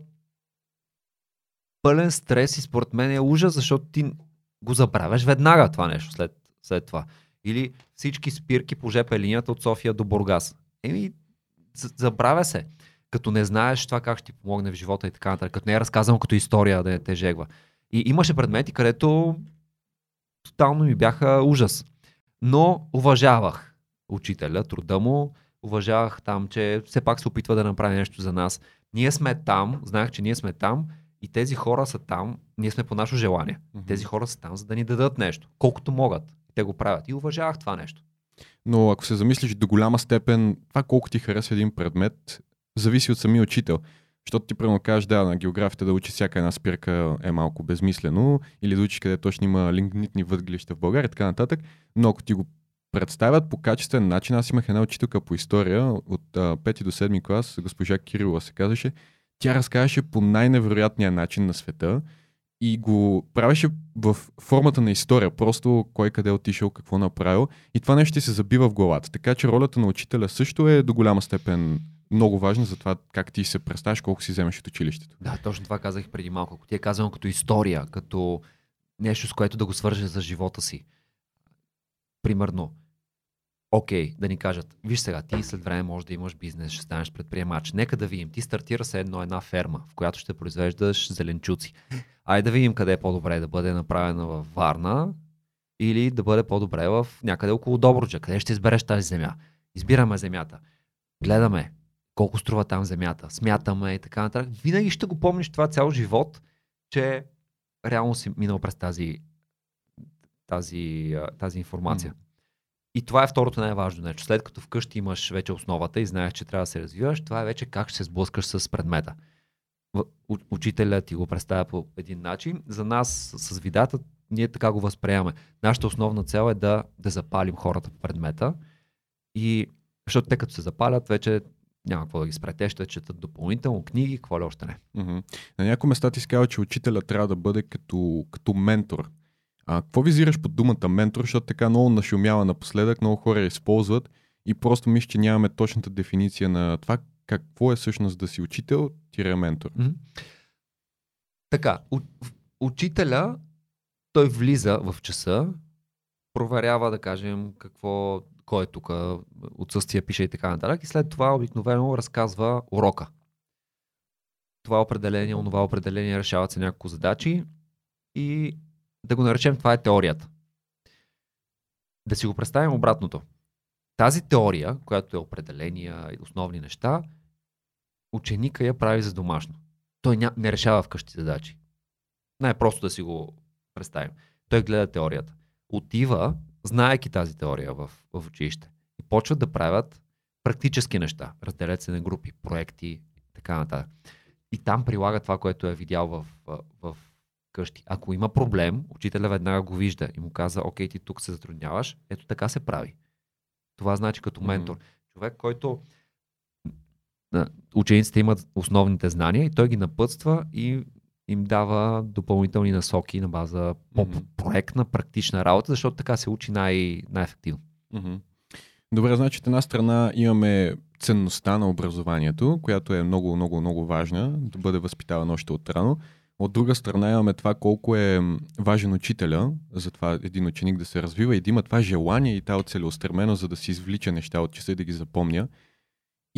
пълен стрес и според мен е ужас, защото ти го забравяш веднага това нещо след, след това. Или всички спирки по ЖП линията от София до Бургас. Еми, забравя се. Като не знаеш това как ще ти помогне в живота и така нататък. Като не е разказано като история да не те жегва. И имаше предмети, където тотално ми бяха ужас. Но уважавах учителя, труда му, уважавах там, че все пак се опитва да направи нещо за нас. Ние сме там, знаех, че ние сме там и тези хора са там, ние сме по наше желание. Мгм. Тези хора са там, за да ни дадат нещо, колкото могат. Те го правят. И уважавах това нещо. Но ако се замислиш до голяма степен, това колко ти харесва един предмет, зависи от самия учител. Защото ти примерно кажеш, да, на географията да учи всяка една спирка е малко безмислено, или да учиш къде точно има лигнитни въглища в България и така нататък. Но ако ти го представят по качествен начин, аз имах една учителка по история от а, 5 до 7 клас, госпожа Кирилова се казваше, тя разказваше по най-невероятния начин на света и го правеше в формата на история, просто кой къде е отишъл, какво направил и това нещо се забива в главата. Така че ролята на учителя също е до голяма степен много важна за това как ти се представяш, колко си вземеш от училището. Да, точно това казах преди малко. Ако ти е казано като история, като нещо, с което да го свържеш за живота си. Примерно, окей, да ни кажат, виж сега, ти след време можеш да имаш бизнес, ще станеш предприемач. Нека да видим, ти стартира се едно една ферма, в която ще произвеждаш зеленчуци. Айде да видим къде е по-добре да бъде направена във Варна или да бъде по-добре в някъде около Добруджа. Къде ще избереш тази земя? Избираме земята. Гледаме колко струва там земята, смятаме и така нататък. Винаги ще го помниш това цял живот, че реално си минал през тази, тази, тази информация. И това е второто най-важно нещо. След като вкъщи имаш вече основата и знаеш, че трябва да се развиваш, това е вече как ще се сблъскаш с предмета. Учителят ти го представя по един начин. За нас с видата ние така го възприемаме. Нашата основна цел е да, да запалим хората по предмета. И защото те като се запалят, вече няма какво да ги спре. Те ще четат допълнително книги, какво ли още не. На някои места ти си казва, че учителя трябва да бъде като, като ментор. А какво визираш под думата ментор, защото така много нашумява напоследък, много хора я използват и просто мисля, че нямаме точната дефиниция на това какво е всъщност да си учител, тире ментор. Мгм. Така, у- учителя, той влиза в часа, проверява, да кажем, какво, кой е тук, отсъствие пише и така нататък, и след това обикновено разказва урока. Това определение, онова определение, решават се няколко задачи и да го наречем, това е теорията. Да си го представим обратното. Тази теория, която е определения и основни неща, ученика я прави за домашно. Той ня... не решава вкъщи задачи. Най-просто да си го представим. Той гледа теорията. Отива, знаеки тази теория в, в училище. И почват да правят практически неща. Разделят се на групи, проекти и така нататък. И там прилага това, което е видял в, в, в къщи. Ако има проблем, учителя веднага го вижда и му каза, окей, ти тук се затрудняваш, ето така се прави. Това значи като ментор. Човек, който учениците имат основните знания и той ги напътства и им дава допълнителни насоки на база Мгм. по-проектна, практична работа, защото така се учи най- най-ефективно. Добре, значи от една страна имаме ценността на образованието, която е много, много, много важна, да бъде възпитавана още от рано. От друга страна имаме това колко е важен учителя, за това един ученик да се развива и да има това желание и тази целеустременост, за да си извлича неща от часа и да ги запомня.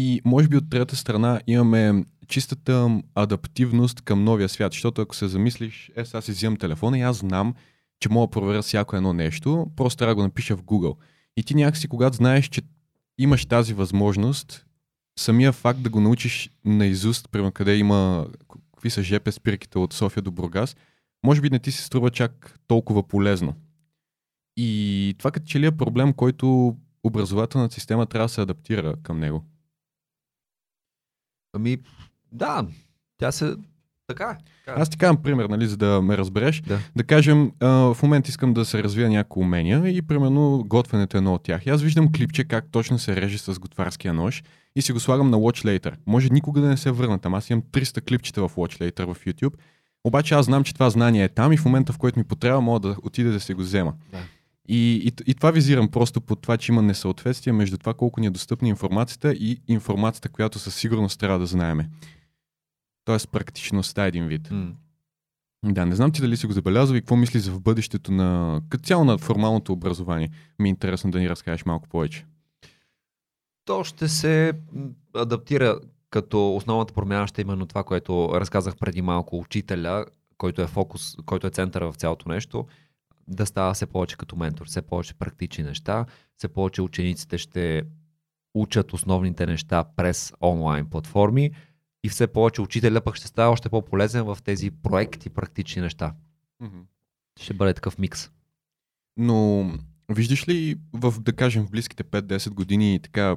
И може би от трета страна имаме чистата адаптивност към новия свят, защото ако се замислиш, е, аз си взимам телефона и аз знам, че мога да проверя всяко едно нещо, просто трябва да го напиша в Google. И ти някакси, когато знаеш, че имаш тази възможност, самия факт да го научиш наизуст, примерно къде има, какви са ЖП спирките от София до Бургас, може би не ти се струва чак толкова полезно. И това като че ли е проблем, който образователната система трябва да се адаптира към него. Ами, да, тя се... Така е. Аз ти казвам пример, нали, за да ме разбереш. Да. да кажем, а, в момента искам да се развия някои умения и примерно готвенето е едно от тях. И аз виждам клипче как точно се реже с готварския нож и си го слагам на Watch Later. Може никога да не се върна там. Аз имам 300 клипчета в Watch Later в YouTube. Обаче аз знам, че това знание е там и в момента, в който ми потрябва, мога да отида да се го взема. Да. И, и, и това визирам просто по това, че има несъответствие между това колко ни е достъпна информацията и информацията, която със сигурност трябва да знаеме. Тоест практичността е един вид. М. Да, не знам ти дали си го забелязал и какво мислиш за в бъдещето на като цяло на формалното образование. Ми е интересно да ни разкажеш малко повече. То ще се адаптира като основната промяна ще е именно това, което разказах преди малко. Учителя, който е фокус, който е центъра в цялото нещо, да става все повече като ментор, все повече практични неща, все повече учениците ще учат основните неща през онлайн платформи и все повече учителя пък ще става още по-полезен в тези проекти, практични неща. Ще бъде такъв микс. Но виждаш ли в, да кажем, в близките 5-10 години така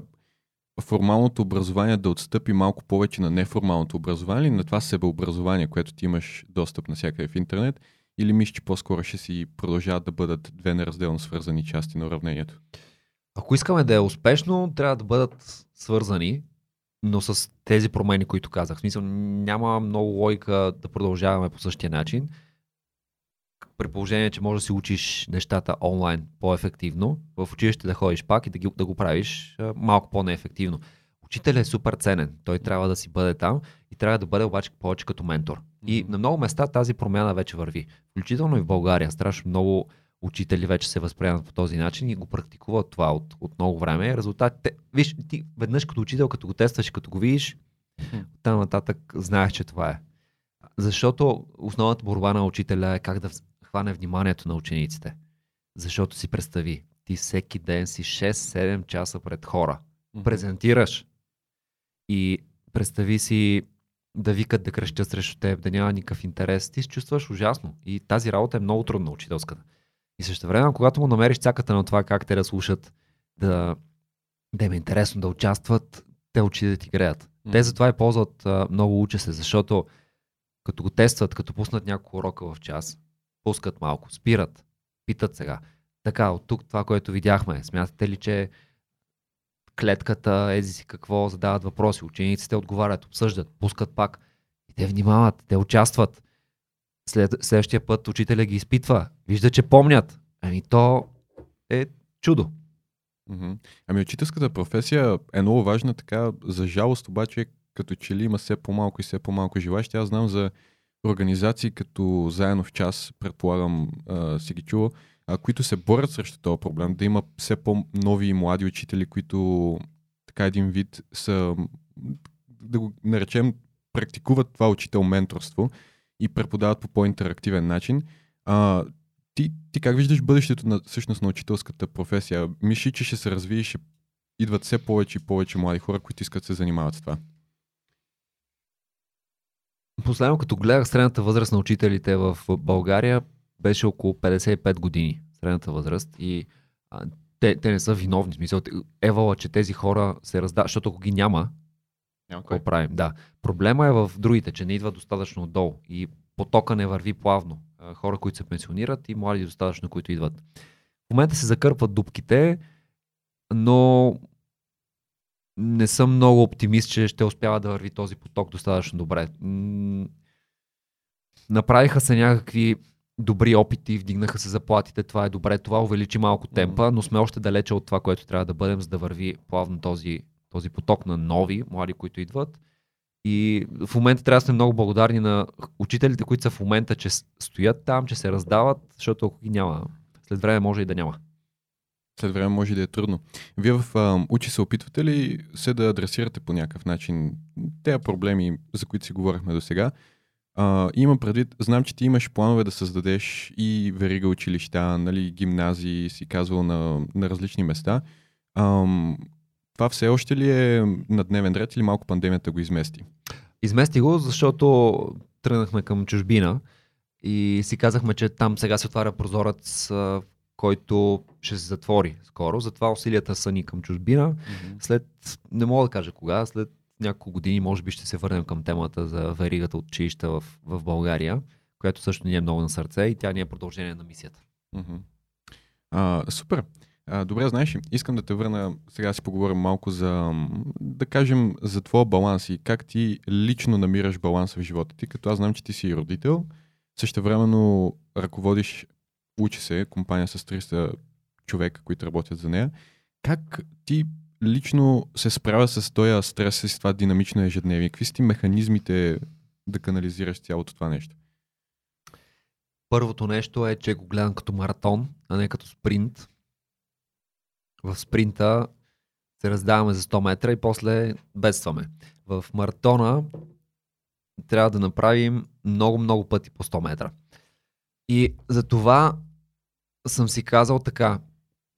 формалното образование да отстъпи малко повече на неформалното образование на това себеобразование, което ти имаш достъп навсякъде в интернет, или мислиш, че по-скоро ще си продължават да бъдат две неразделно свързани части на уравнението? Ако искаме да е успешно, трябва да бъдат свързани, но с тези промени, които казах. В смисъл, няма много логика да продължаваме по същия начин. При положение, че можеш да си учиш нещата онлайн по-ефективно, в училище да ходиш пак и да, ги, да го правиш малко по-неефективно. Учителят е супер ценен. Той трябва да си бъде там и трябва да бъде обаче повече като ментор. И на много места тази промяна вече върви. Включително и в България. Страшно много учители вече се възприемат по този начин и го практикуват това от, от много време. Резултатите, виж, ти веднъж като учител, като го тестваш като го видиш, там нататък знаеш, че това е. Защото основната борба на учителя е как да хване вниманието на учениците. Защото си представи, ти всеки ден си 6-7 часа пред хора. Презентираш. И представи си да викат, да крещят срещу теб, да няма никакъв интерес. Ти се чувстваш ужасно. И тази работа е много трудна, учителската. И също време, когато му намериш цаката на това как те да слушат, да, да им е интересно да участват, те очи да ти греят. Те затова и ползват а, много уча се, защото като го тестват, като пуснат няколко урока в час, пускат малко, спират, питат сега. Така, от тук това, което видяхме, смятате ли, че клетката, ези си какво, задават въпроси, учениците отговарят, обсъждат, пускат пак. И те внимават, те участват. След, следващия път учителя ги изпитва, вижда, че помнят. Ами то е чудо. Мгм. Ами учителската професия е много важна, така за жалост обаче като че ли има все по-малко и все по-малко желащи. Аз знам за организации като Заедно в час, предполагам а, си ги чува, а, които се борят срещу този проблем, да има все по-нови и млади учители, които така един вид са, да го наречем, практикуват това учител менторство и преподават по по-интерактивен начин. А, ти, ти как виждаш бъдещето на, всъщност на учителската професия? Миши, че ще се развие и идват все повече и повече млади хора, които искат да се занимават с това. Последно, като гледах средната възраст на учителите в България, беше около 55 години средната възраст и а, те, те не са виновни. в Смисъл, евала, че тези хора се раздават, защото ако ги няма, Няма какво правим? Да. Проблема е в другите, че не идват достатъчно отдолу и потока не върви плавно. Хора, които се пенсионират и млади достатъчно, които идват. В момента се закърпват дупките, но не съм много оптимист, че ще успява да върви този поток достатъчно добре. Направиха се някакви добри опити, вдигнаха се заплатите, това е добре, това увеличи малко темпа, но сме още далече от това, което трябва да бъдем, за да върви плавно този, този поток на нови, млади, които идват. И в момента трябва да сме много благодарни на учителите, които са в момента, че стоят там, че се раздават, защото ако ги няма, след време може и да няма. след време може да е трудно. Вие в а, Учи се опитвате ли се да адресирате по някакъв начин тези проблеми, за които си говорихме до сега? Имам предвид, знам, че ти имаш планове да създадеш и верига училища, нали, гимназии, си казвал на, на различни места. Um, това все още ли е на дневен ред или малко пандемията го измести? Измести го, защото тръгнахме към чужбина и си казахме, че там сега се отваря прозорец, който ще се затвори скоро. Затова усилията са ни към чужбина. Mm-hmm. След, не мога да кажа кога, след няколко години може би ще се върнем към темата за веригата от училища в, в България, която също ни е много на сърце и тя ни е продължение на мисията. Mm-hmm. А, супер. А, добре, знаеш, искам да те върна, сега си поговорим малко за, да кажем, за твоя баланс и как ти лично намираш баланс в живота ти, като аз знам, че ти си родител, също времено ръководиш, учи се, компания с 300 човека, които работят за нея. Как ти лично се справя с този стрес и с това динамично ежедневие? Какви са ти механизмите да канализираш цялото това нещо? Първото нещо е, че го гледам като маратон, а не като спринт в спринта се раздаваме за 100 метра и после бедстваме. В маратона трябва да направим много-много пъти по 100 метра. И за това съм си казал така,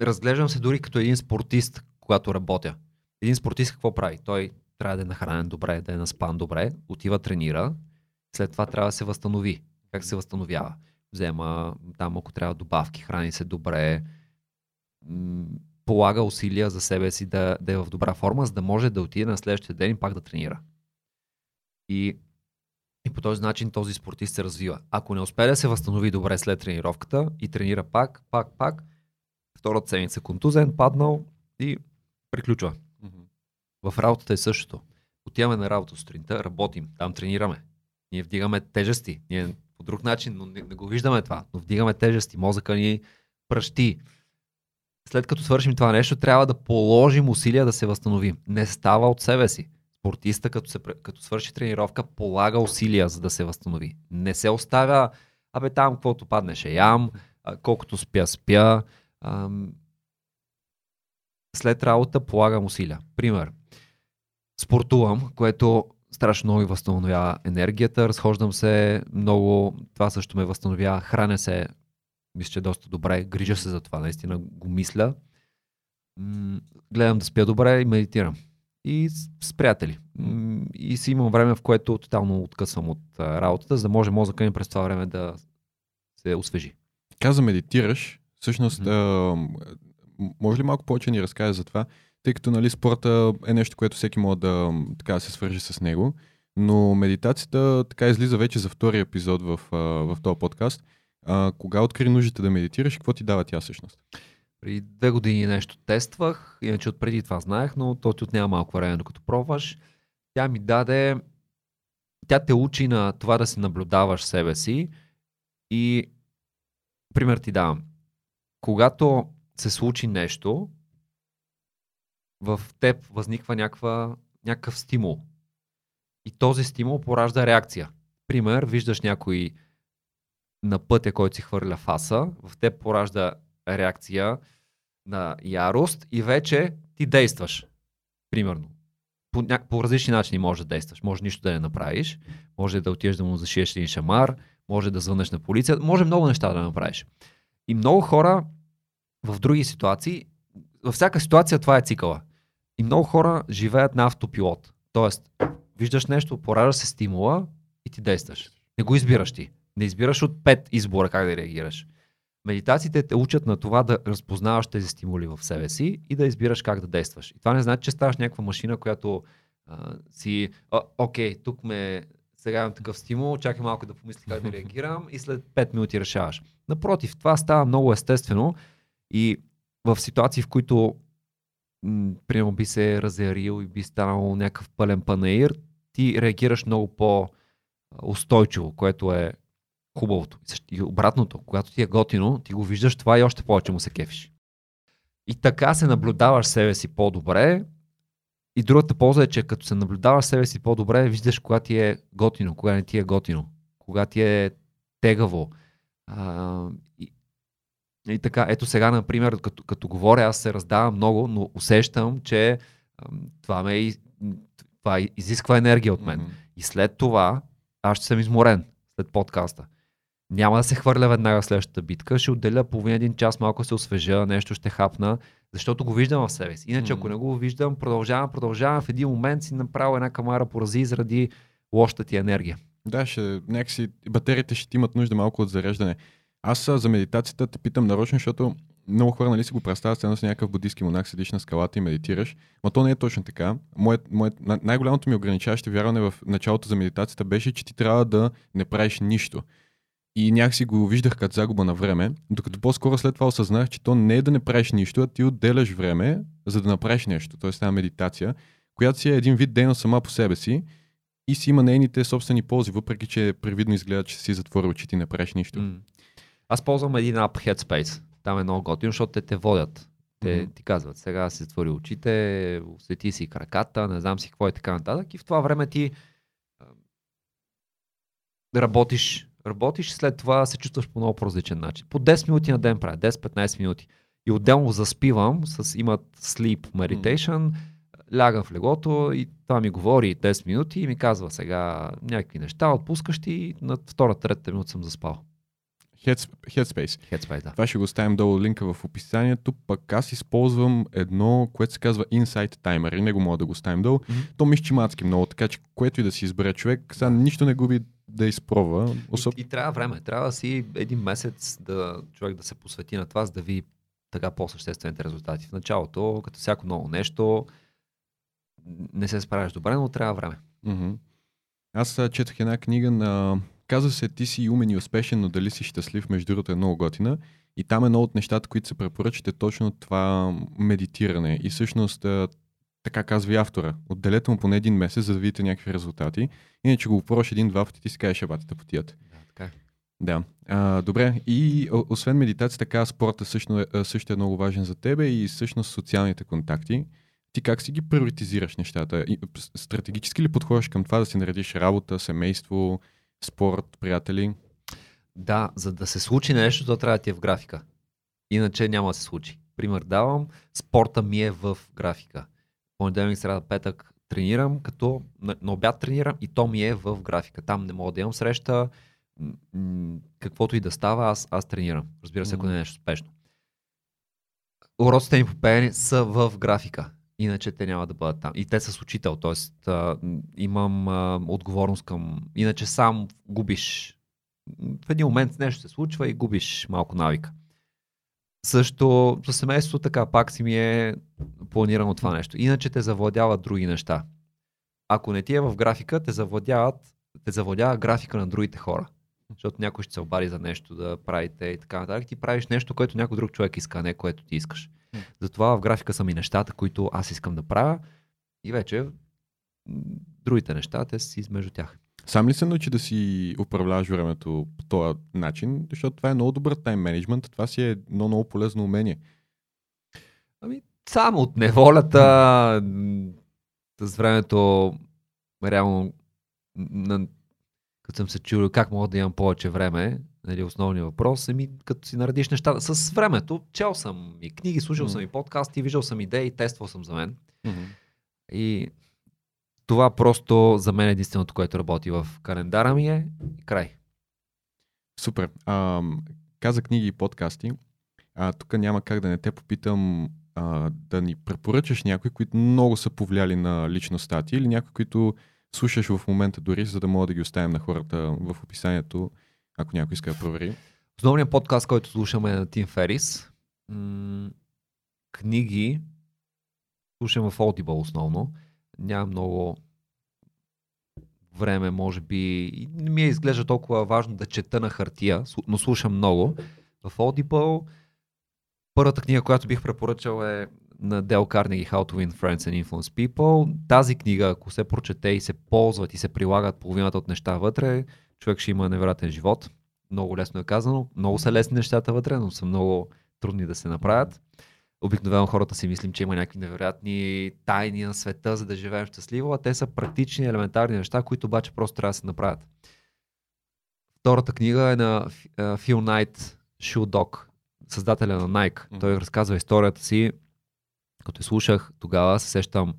разглеждам се дори като един спортист, когато работя. Един спортист какво прави? Той трябва да е нахранен добре, да е наспан добре, отива, тренира, след това трябва да се възстанови. Как се възстановява? Взема там, ако трябва добавки, храни се добре, полага усилия за себе си да, да е в добра форма, за да може да отиде на следващия ден и пак да тренира. И, и по този начин този спортист се развива. Ако не успее да се възстанови добре след тренировката и тренира пак, пак, пак, втората седмица контузен, паднал и приключва. Mm-hmm. В работата е същото. Отиваме на работа сутринта, работим, там тренираме. Ние вдигаме тежести. Ние по друг начин, но не, не го виждаме това, но вдигаме тежести. Мозъка ни пръщи след като свършим това нещо, трябва да положим усилия да се възстановим. Не става от себе си. Спортиста, като, се, като свърши тренировка, полага усилия, за да се възстанови. Не се оставя, абе там, каквото падне, ще ям, колкото спя, спя. Ам... След работа полагам усилия. Пример. Спортувам, което страшно много възстановява енергията, разхождам се много, това също ме възстановява, храня се мисля, че е доста добре. Грижа се за това, наистина го мисля. М- гледам да спя добре и медитирам. И с, с приятели. М- и си имам време, в което тотално откъсвам от а, работата, за да може мозъка ми през това време да се освежи. Каза медитираш. Всъщност, mm-hmm. Може ли малко повече ни разкаже за това? Тъй като нали, спорта е нещо, което всеки може да така, се свържи с него. Но медитацията така излиза вече за втори епизод в, в този подкаст. А, кога откри нуждите да медитираш и какво ти дава тя всъщност? При две години нещо тествах, иначе от преди това знаех, но то ти отнема малко време докато пробваш. Тя ми даде, тя те учи на това да си наблюдаваш себе си и пример ти давам. Когато се случи нещо, в теб възниква някаква, някакъв стимул. И този стимул поражда реакция. Пример, виждаш някой на пътя, който си хвърля фаса, в теб поражда реакция на ярост и вече ти действаш. Примерно. По, ня... по различни начини може да действаш. Може нищо да не направиш, може да отидеш да му зашиеш един шамар, може да звънеш на полиция, може много неща да направиш. И много хора в други ситуации, във всяка ситуация това е цикъла. И много хора живеят на автопилот. Тоест, виждаш нещо, поражда се стимула и ти действаш. Не го избираш ти. Не избираш от пет избора как да реагираш. Медитациите те учат на това да разпознаваш тези стимули в себе си и да избираш как да действаш. И това не значи, че ставаш някаква машина, която а, си, а, окей, тук ме, сега имам такъв стимул, чакай малко да помисля как да реагирам и след 5 минути решаваш. Напротив, това става много естествено и в ситуации, в които м- примерно би се разярил и би станал някакъв пълен панаир, ти реагираш много по-устойчиво, което е хубавото. И обратното, когато ти е готино, ти го виждаш това и още повече му се кефиш. И така се наблюдаваш себе си по-добре. И другата полза е, че като се наблюдаваш себе си по-добре, виждаш кога ти е готино, кога не ти е готино, кога ти е тегаво. И, така, ето сега, например, като, като говоря, аз се раздавам много, но усещам, че това, ме, това изисква енергия от мен. Мгм. И след това аз ще съм изморен след подкаста. Няма да се хвърля веднага следващата битка, ще отделя половин един час, малко се освежа, нещо ще хапна, защото го виждам в себе си. Иначе, ако Мгм. не го виждам, продължавам, продължавам, в един момент си направя една камара порази заради лошата ти енергия. Да, ще, някакси батериите ще имат нужда малко от зареждане. Аз за медитацията те питам нарочно, защото много хора нали си го представят, едно с някакъв буддийски монах, седиш на скалата и медитираш, но то не е точно така. Моят, моят, най- най-голямото ми ограничаващо вярване в началото за медитацията беше, че ти трябва да не правиш нищо. И някакси го виждах като загуба на време, докато по-скоро след това осъзнах, че то не е да не правиш нищо, а ти отделяш време, за да направиш нещо. Тоест една медитация, която си е един вид дейност сама по себе си и си има нейните собствени ползи, въпреки че привидно изгледа, че си затворил очите и не правиш нищо. М. Аз ползвам един ап Headspace. Там е много готино, защото те те водят. Те Мгм. ти казват, сега си затвори очите, усети си краката, не знам си какво и така нататък. И в това време ти работиш, работиш след това се чувстваш по много по-различен начин. По 10 минути на ден правя, 10-15 минути. И отделно заспивам, с, имат sleep meditation, лягам в леглото и това ми говори 10 минути и ми казва сега някакви неща, отпускаш ти и на втората, третата минута съм заспал. Heads, Headspace. Headspace, да. Това ще го оставим долу линка в описанието. Пък аз използвам едно, което се казва Insight Timer и него мога да го оставим долу. Мгм. То ми адски много, така че което и да си избере човек, сега нищо не губи да изпробва. Особ... И, и трябва време. Трябва си един месец да човек да се посвети на това, за да види така по-съществените резултати. В началото, като всяко ново нещо, не се справяш добре, но трябва време. Мгм. Аз а, четох една книга на... Казва се Ти си умен и успешен, но дали си щастлив, между другото е много готина. И там едно от нещата, които се препоръчат е точно това медитиране. И всъщност, така казва и автора, отделете му поне един месец, за да видите някакви резултати. Иначе го пробваш един-два пъти, ти си кажеш абатата потият. Да, така е. Да. А, добре. И о- освен медитация, така спорта също, е- също е много важен за тебе и всъщност социалните контакти. Ти как си ги приоритизираш нещата? И, стратегически ли подходиш към това да си наредиш работа, семейство, спорт, приятели? Да, за да се случи нещо, то трябва да ти е в графика. Иначе няма да се случи. Пример давам, спорта ми е в графика. Понеделник, среда, петък тренирам, като на, обяд тренирам и то ми е в графика. Там не мога да имам среща, каквото и да става, аз, аз тренирам. Разбира се, ако не е нещо спешно. Уроците ми по пеене са в графика. Иначе те няма да бъдат там. И те са с учител, т.е. имам а, отговорност към... Иначе сам губиш в един момент нещо се случва и губиш малко навика. Също за семейството така, пак си ми е планирано това нещо. Иначе те завладяват други неща. Ако не ти е в графика, те завладяват, те завладява графика на другите хора. Защото някой ще се обади за нещо да правите и така нататък. Ти правиш нещо, което някой друг човек иска, а не което ти искаш. Затова в графика са ми нещата, които аз искам да правя и вече другите неща, те си измежду тях. Сам ли се научи да си управляваш времето по този начин? Защото това е много добър тайм менеджмент. Това си е едно много полезно умение. Ами, само от неволята, с времето, реално, на, като съм се чул как мога да имам повече време, нали, основният въпрос, ами, като си наредиш нещата. С времето, чел съм и книги, слушал М. съм и подкасти, виждал съм идеи, тествал съм за мен. И това просто за мен е единственото, което работи в календара ми е край. Супер. А, каза книги и подкасти. А, тук няма как да не те попитам а, да ни препоръчаш някои, които много са повлияли на личността ти или някои, които слушаш в момента дори, за да мога да ги оставим на хората в описанието, ако някой иска да провери. Основният подкаст, който слушаме е на Тим Ферис. М- книги слушам в Audible основно. Няма много време, може би. Не ми е изглежда толкова важно да чета на хартия, но слушам много. В Audible първата книга, която бих препоръчал е на Дел Карнеги How to Win Friends and Influence People. Тази книга, ако се прочете и се ползват и се прилагат половината от неща вътре, човек ще има невероятен живот. Много лесно е казано. Много са лесни нещата вътре, но са много трудни да се направят. Обикновено хората си мислим, че има някакви невероятни тайни на света, за да живеем щастливо, а те са практични, елементарни неща, които обаче просто трябва да се направят. Втората книга е на Фил Найт Dog. създателя на Nike. Той разказва историята си. Като я слушах, тогава се сещам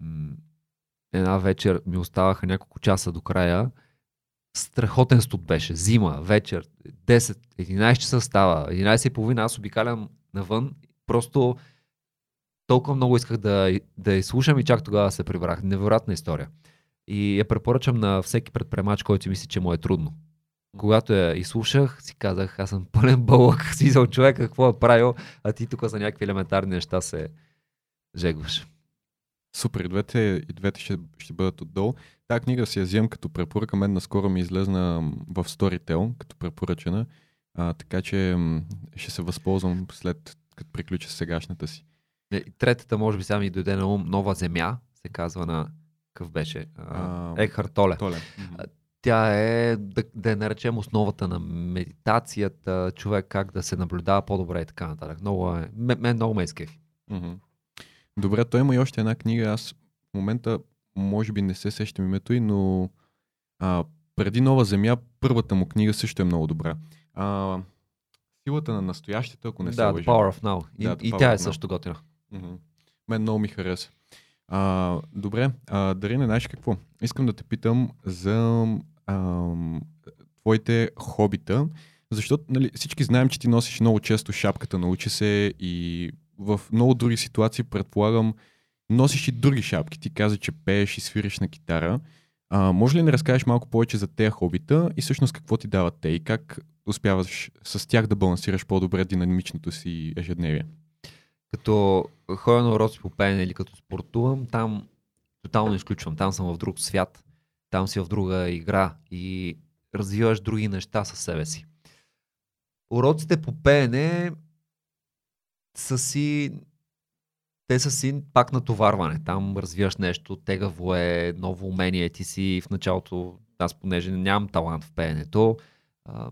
м- една вечер ми оставаха няколко часа до края. Страхотен студ беше. Зима, вечер, 10, 11 часа става. 11 и половина аз обикалям навън. Просто толкова много исках да, да я слушам и чак тогава се прибрах. Невероятна история. И я препоръчам на всеки предприемач, който мисли, че му е трудно. Когато я изслушах, си казах, аз съм пълен бълък, си за човек какво е правил, а ти тук за някакви елементарни неща се жегваш. Супер, и двете, и двете ще, ще бъдат отдолу. Та книга си я вземам като препоръка. Мен наскоро ми излезна в Storytel като препоръчена. А, така че ще се възползвам след като приключа сегашната си. Е, Третата, може би, сега ми дойде на ум, Нова земя, се казва на какъв беше? А, Екхарт Толе. Толе. Тя е, да, да я наречем, основата на медитацията, човек как да се наблюдава по-добре и така нататък. Много е, мен, много ме изкефи. Мгм. Добре, той има и още една книга. Аз в момента може би не се сещам името й, но а, преди Нова земя, първата му книга също е много добра. А, силата на настоящето, ако не се Да, лъжа. Power of Now. И, Да, и тя е също готина. Мгм. Мен много ми хареса. А, добре, а, Дарина, знаеш какво? Искам да те питам за ам, твоите хобита, защото нали, всички знаем, че ти носиш много често шапката на учи се и в много други ситуации, предполагам, носиш и други шапки. Ти каза, че пееш и свириш на китара. А, може ли да разкажеш малко повече за тези хобита и всъщност какво ти дават те и как успяваш с тях да балансираш по-добре динамичното си ежедневие? Като ходя на уроци по пеене или като спортувам, там тотално изключвам. Там съм в друг свят. Там си в друга игра и развиваш други неща със себе си. Уроците по пеене са си те са си пак натоварване. Там развиваш нещо, тегаво е, ново умение. Ти си в началото, аз понеже нямам талант в пеенето, а,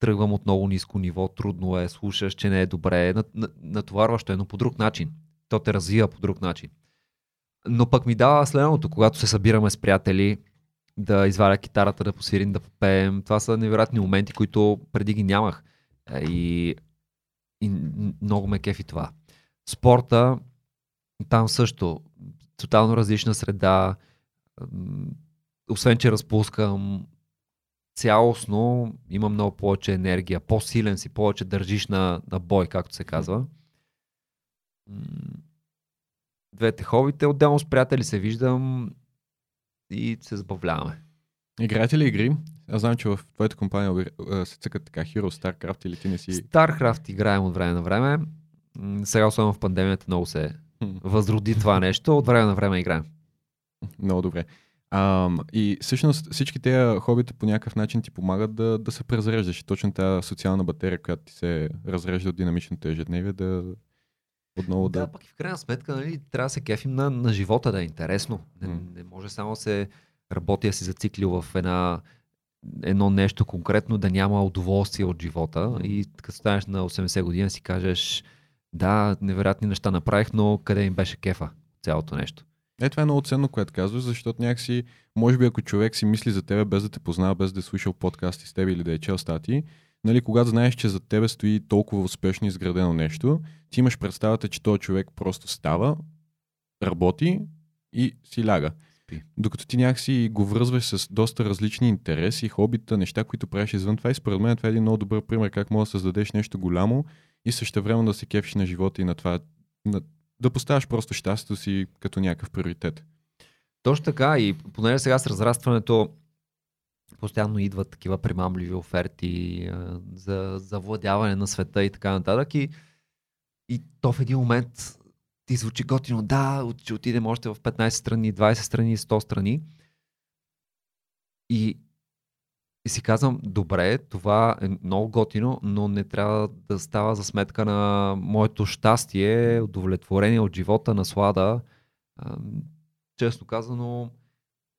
тръгвам от много ниско ниво, трудно е, слушаш, че не е добре, нат- на- натоварващо е, но по друг начин. То те развива по друг начин. Но пък ми дава следното, когато се събираме с приятели, да извадя китарата, да посвирим, да попеем. Това са невероятни моменти, които преди ги нямах. Е, И, и много ме кефи това. Спорта, там също, тотално различна среда. Освен, че разпускам цялостно, имам много повече енергия, по-силен си, повече държиш на, на бой, както се казва. Двете хобите, отделно с приятели се виждам и се забавляваме. Играете ли игри? Аз знам, че в твоята компания се цъкат така Hero, StarCraft или ти не си... StarCraft играем от време на време. Сега, особено в пандемията, много се възроди това нещо. От време на време играем. Много добре. А, и всъщност всички тези хобита по някакъв начин ти помагат да, да се презареждаш. И точно тази социална батерия, която ти се разрежда от динамичното ежедневие, да отново да... Да, пък и в крайна сметка, нали, трябва да се кефим на, на живота, да е интересно. Не, не може само да се работи, да си зациклил в една, едно нещо конкретно, да няма удоволствие от живота. И като станеш на 80 години, си кажеш, да, невероятни неща направих, но къде им беше кефа цялото нещо. Е, това е много ценно, което казваш, защото някакси, може би ако човек си мисли за тебе без да те познава, без да е слушал подкасти с теб или да е чел статии, нали, когато знаеш, че за тебе стои толкова успешно изградено нещо, ти имаш представата, че този човек просто става, работи и си ляга. Спи. Докато ти някакси го връзваш с доста различни интереси, хобита, неща, които правиш извън това и според мен това е един много добър пример как можеш да създадеш нещо голямо и също време да се кефиш на живота и на това, на, да поставяш просто щастието си като някакъв приоритет. Точно така и понеже сега с разрастването постоянно идват такива примамливи оферти а, за завладяване на света и така нататък и, и то в един момент ти звучи готино, да, ще отидем още в 15 страни, 20 страни, 100 страни и, и си казвам, добре, това е много готино, но не трябва да става за сметка на моето щастие, удовлетворение от живота, наслада. Честно казано,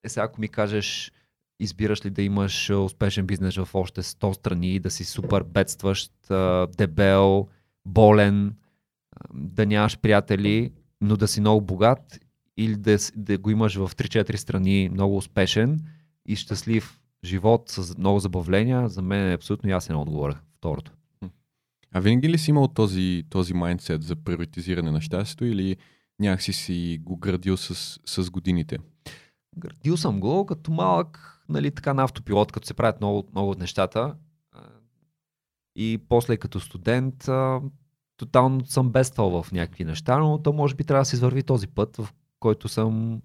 е сега ако ми кажеш, избираш ли да имаш успешен бизнес в още 100 страни, да си супер бедстващ, дебел, болен, да нямаш приятели, но да си много богат или да, да го имаш в 3-4 страни много успешен и щастлив живот с много забавления, за мен е абсолютно ясен отговор. Второто. А винаги ли си имал този, този майндсет за приоритизиране на щастието или някакси си го градил с, с годините? Градил съм го като малък, нали, така на автопилот, като се правят много, много от нещата. И после като студент тотално съм бедствал в някакви неща, но то може би трябва да се извърви този път, в който съм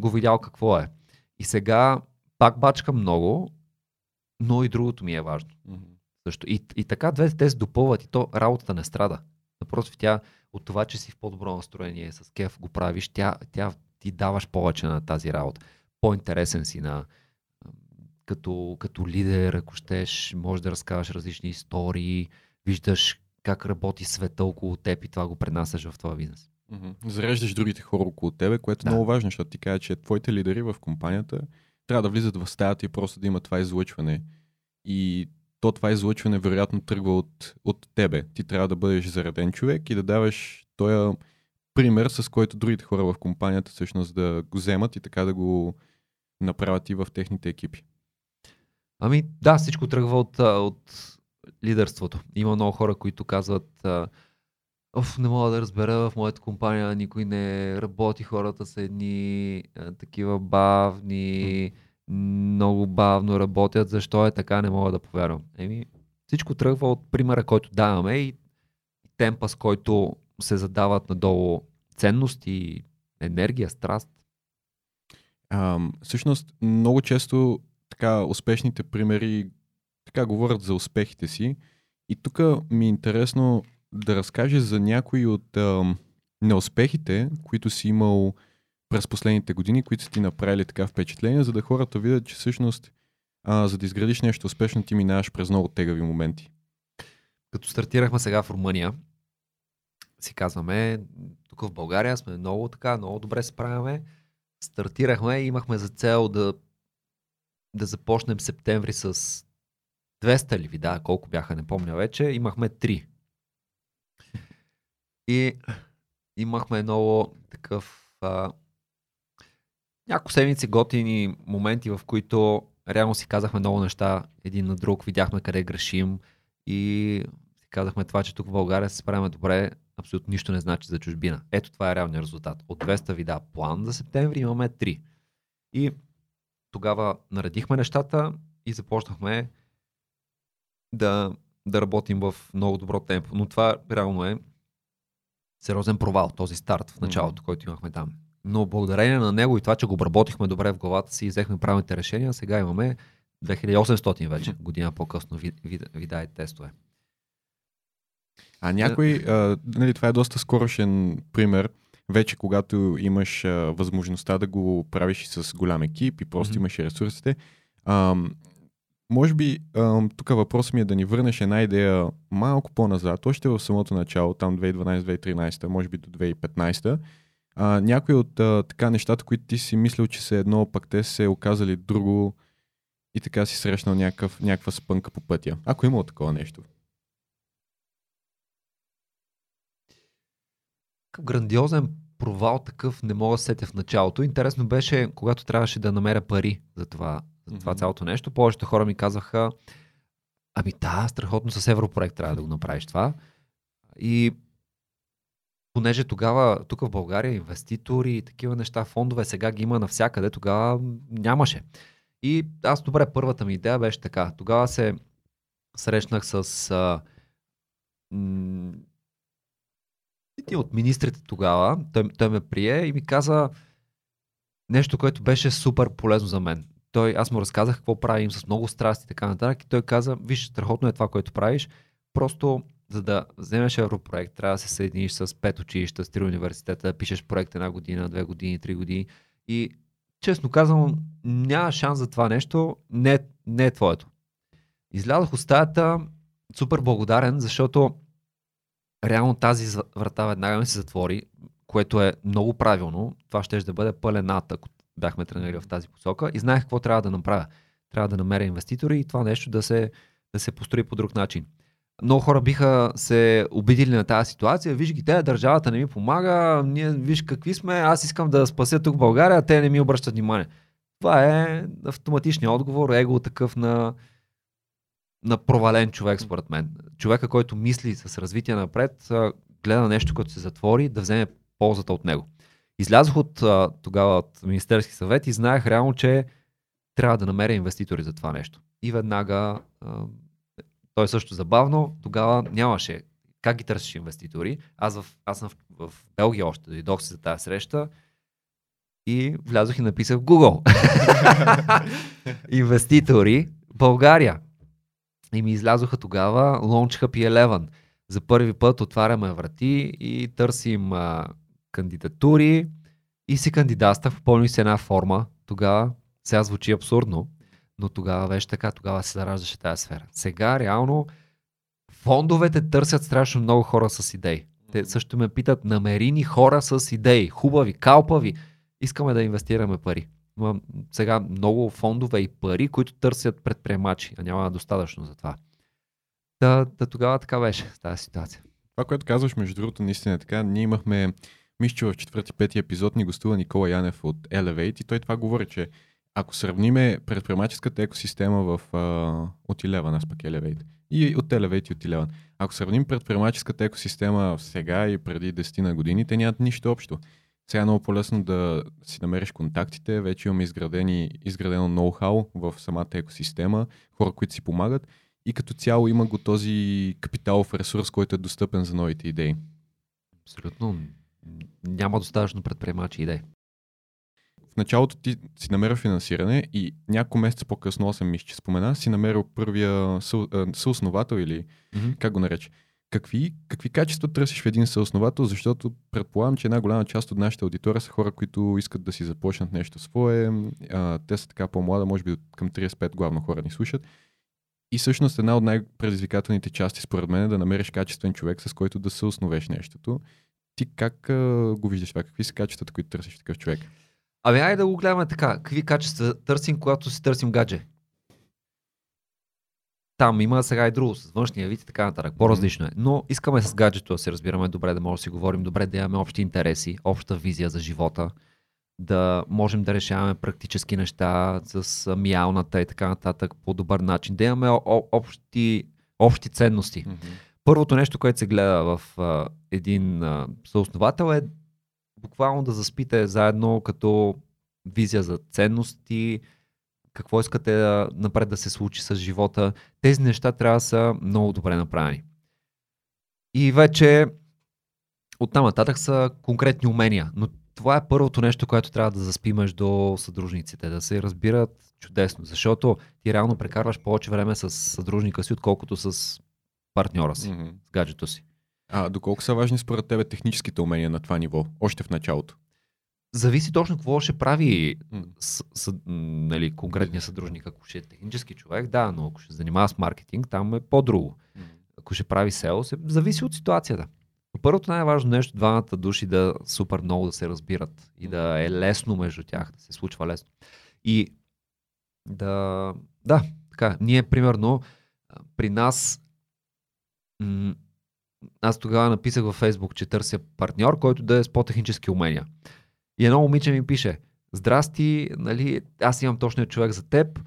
го видял какво е. И сега пак бачкам много, но и другото ми е важно. Mm-hmm. Също. И, и така двете те се допълват и то работата не страда. Напротив, тя от това, че си в по-добро настроение с кеф го правиш, тя, тя ти даваш повече на тази работа. По-интересен си на, като, като лидер, ако щеш, можеш да разказваш различни истории, виждаш как работи света около теб и това го пренасяш в твоя бизнес. Mm-hmm. Зареждаш другите хора около тебе, което да. е много важно, защото ти кажа, че твоите лидери в компанията трябва да влизат в стаята и просто да има това излъчване. И то това излъчване вероятно тръгва от, от тебе. Ти трябва да бъдеш зареден човек и да даваш този пример, с който другите хора в компанията всъщност да го вземат и така да го направят и в техните екипи. Ами да, всичко тръгва от, от лидерството. Има много хора, които казват Оф, не мога да разбера, в моята компания никой не работи, хората са едни а, такива бавни, много бавно работят, защо е така, не мога да повярвам. Еми, всичко тръгва от примера, който даваме и темпа, с който се задават надолу ценности, енергия, страст. А, всъщност, много често така успешните примери така говорят за успехите си. И тук ми е интересно да разкажеш за някои от а, неуспехите, които си имал през последните години, които са ти направили така впечатление, за да хората видят, че всъщност а, за да изградиш нещо успешно, ти минаваш през много тегави моменти. Като стартирахме сега в Румъния, си казваме, тук в България сме много така, много добре справяме. Стартирахме и имахме за цел да, да започнем септември с 200 ли вида, колко бяха, не помня вече. Имахме 3. И имахме много такъв а, няколко седмици готини моменти, в които реално си казахме много неща един на друг, видяхме къде грешим и си казахме това, че тук в България се справяме добре, абсолютно нищо не значи за чужбина. Ето това е реалният резултат. От 200 вида план за септември имаме 3. И тогава наредихме нещата и започнахме да, да работим в много добро темпо. Но това реално е сериозен провал, този старт в началото, mm-hmm. който имахме там. Но благодарение на него и това, че го обработихме добре в главата си и взехме правилните решения, сега имаме 2800 вече, година по-късно вида и тестове. А някой, а, нали, това е доста скорошен пример, вече когато имаш а, възможността да го правиш и с голям екип и просто mm-hmm. имаш ресурсите. А, може би тук въпросът ми е да ни върнеш една идея малко по-назад, още в самото начало, там 2012-2013, може би до 2015. А, някои от така нещата, които ти си мислил, че са едно, пък те се оказали друго и така си срещнал някакъв, някаква спънка по пътя. Ако имало такова нещо. Грандиозен провал такъв не мога да сетя в началото. Интересно беше, когато трябваше да намеря пари за това, за това mm-hmm. цялото нещо. Повечето хора ми казаха, ами да, страхотно с Европроект трябва да го направиш това. И понеже тогава тук в България инвеститори и такива неща, фондове сега ги има навсякъде, тогава нямаше. И аз добре, първата ми идея беше така. Тогава се срещнах с а, м- един от министрите тогава, той, той ме прие и ми каза нещо, което беше супер полезно за мен. Той, аз му разказах какво правим с много страсти и така нататък и той каза, виж, страхотно е това, което правиш, просто за да вземеш европроект, трябва да се съединиш с пет училища, с три университета, да пишеш проект една година, две години, три години. И честно казвам, няма шанс за това нещо, не, не е твоето. Излязох от стаята супер благодарен, защото реално тази врата веднага ми се затвори, което е много правилно. Това ще да бъде пълен ад, ако бяхме тренирали в тази посока и знаех какво трябва да направя. Трябва да намеря инвеститори и това нещо да се, да се построи по друг начин. Много хора биха се обидили на тази ситуация. Виж ги, те, държавата не ми помага, ние виж какви сме, аз искам да спася тук България, те не ми обръщат внимание. Това е автоматичният отговор, его такъв на на провален човек, според мен. Човека, който мисли с развитие напред, гледа нещо, което се затвори, да вземе ползата от него. Излязох от а, тогава от Министерски съвет и знаех реално, че трябва да намеря инвеститори за това нещо. И веднага, а, той е също забавно, тогава нямаше как ги търсиш инвеститори. Аз, в, аз съм в, в Белгия още, дойдох си за тази среща и влязох и написах в Google. инвеститори България. И ми излязоха тогава Launch и Eleven. За първи път отваряме врати и търсим а, кандидатури и си кандидатствах, попълних си една форма. Тогава, сега звучи абсурдно, но тогава беше така, тогава се зараждаше тази сфера. Сега реално фондовете търсят страшно много хора с идеи. Те също ме питат, намери ни хора с идеи, хубави, калпави, искаме да инвестираме пари. Има сега много фондове и пари, които търсят предприемачи, а няма достатъчно за това. Да, да тогава така беше тази ситуация. Това, което казваш, между другото, наистина е така. Ние имахме, мисля, че в четвърти, пети епизод ни гостува Никола Янев от Elevate и той това говори, че ако сравниме предприемаческата екосистема в, а, от Eleven, аз пък Elevate, и от Elevate и от Eleven, ако сравним предприемаческата екосистема сега и преди 10 на години, те нямат нищо общо. Сега е много по-лесно да си намериш контактите, вече имаме изградени, изградено ноу-хау в самата екосистема, хора, които си помагат и като цяло има го този капиталов ресурс, който е достъпен за новите идеи. Абсолютно. Няма достатъчно предприемачи идеи. В началото ти си намерил финансиране и няколко месеца по-късно, 8 мисля, че спомена, си намерил първия съ, съосновател или Mm-hmm. как го нарече. Какви, какви качества търсиш в един съосновател, защото предполагам, че една голяма част от нашите аудитори са хора, които искат да си започнат нещо свое. А, те са така по-млада, може би към 35 главно хора ни слушат. И всъщност една от най-предизвикателните части, според мен, е да намериш качествен човек, с който да се основеш нещото. Ти как а, го виждаш това? Какви са качествата, които търсиш в такъв човек? Ами айде да го гледаме така. Какви качества търсим, когато си търсим гадже? Там има сега и друго, с външния вид и така нататък. По-различно е. Но искаме с гаджето да се разбираме добре, да можем да си говорим добре, да имаме общи интереси, обща визия за живота, да можем да решаваме практически неща с миялната и така нататък по добър начин, да имаме общи, общи ценности. Първото нещо, което се гледа в а, един а, съосновател е буквално да заспите заедно като визия за ценности, какво искате да, напред да се случи с живота. Тези неща трябва да са много добре направени. И вече оттам нататък са конкретни умения. Но това е първото нещо, което трябва да заспи между съдружниците, да се разбират чудесно, защото ти реално прекарваш повече време с съдружника си, отколкото с партньора си, Мгм. с гаджето си. А доколко са важни според тебе техническите умения на това ниво, още в началото? Зависи точно какво ще прави с, с, нали, конкретния съдружник. Ако ще е технически човек, да, но ако ще се занимава с маркетинг, там е по-друго. Ако ще прави село, се, зависи от ситуацията. Но първото най-важно нещо, двамата души да супер много да се разбират и да е лесно между тях, да се случва лесно. И да, да, така, ние примерно при нас аз тогава написах във Фейсбук, че търся партньор, който да е с по-технически умения. И едно момиче ми пише, здрасти, нали, аз имам точния човек за теб,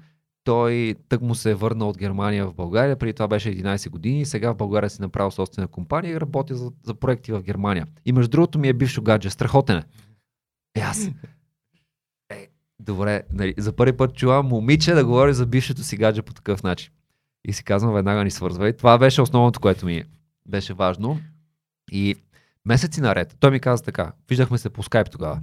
той тък му се е върнал от Германия в България, преди това беше 11 години, сега в България си направил собствена компания и работи за, за проекти в Германия. И между другото ми е бившо гадже, страхотен е. Е, аз. Е, добре, нали, за първи път чувам момиче да говори за бившето си гадже по такъв начин. И си казвам, веднага ни свързва. И това беше основното, което ми беше важно. И месеци наред, той ми каза така, виждахме се по скайп тогава.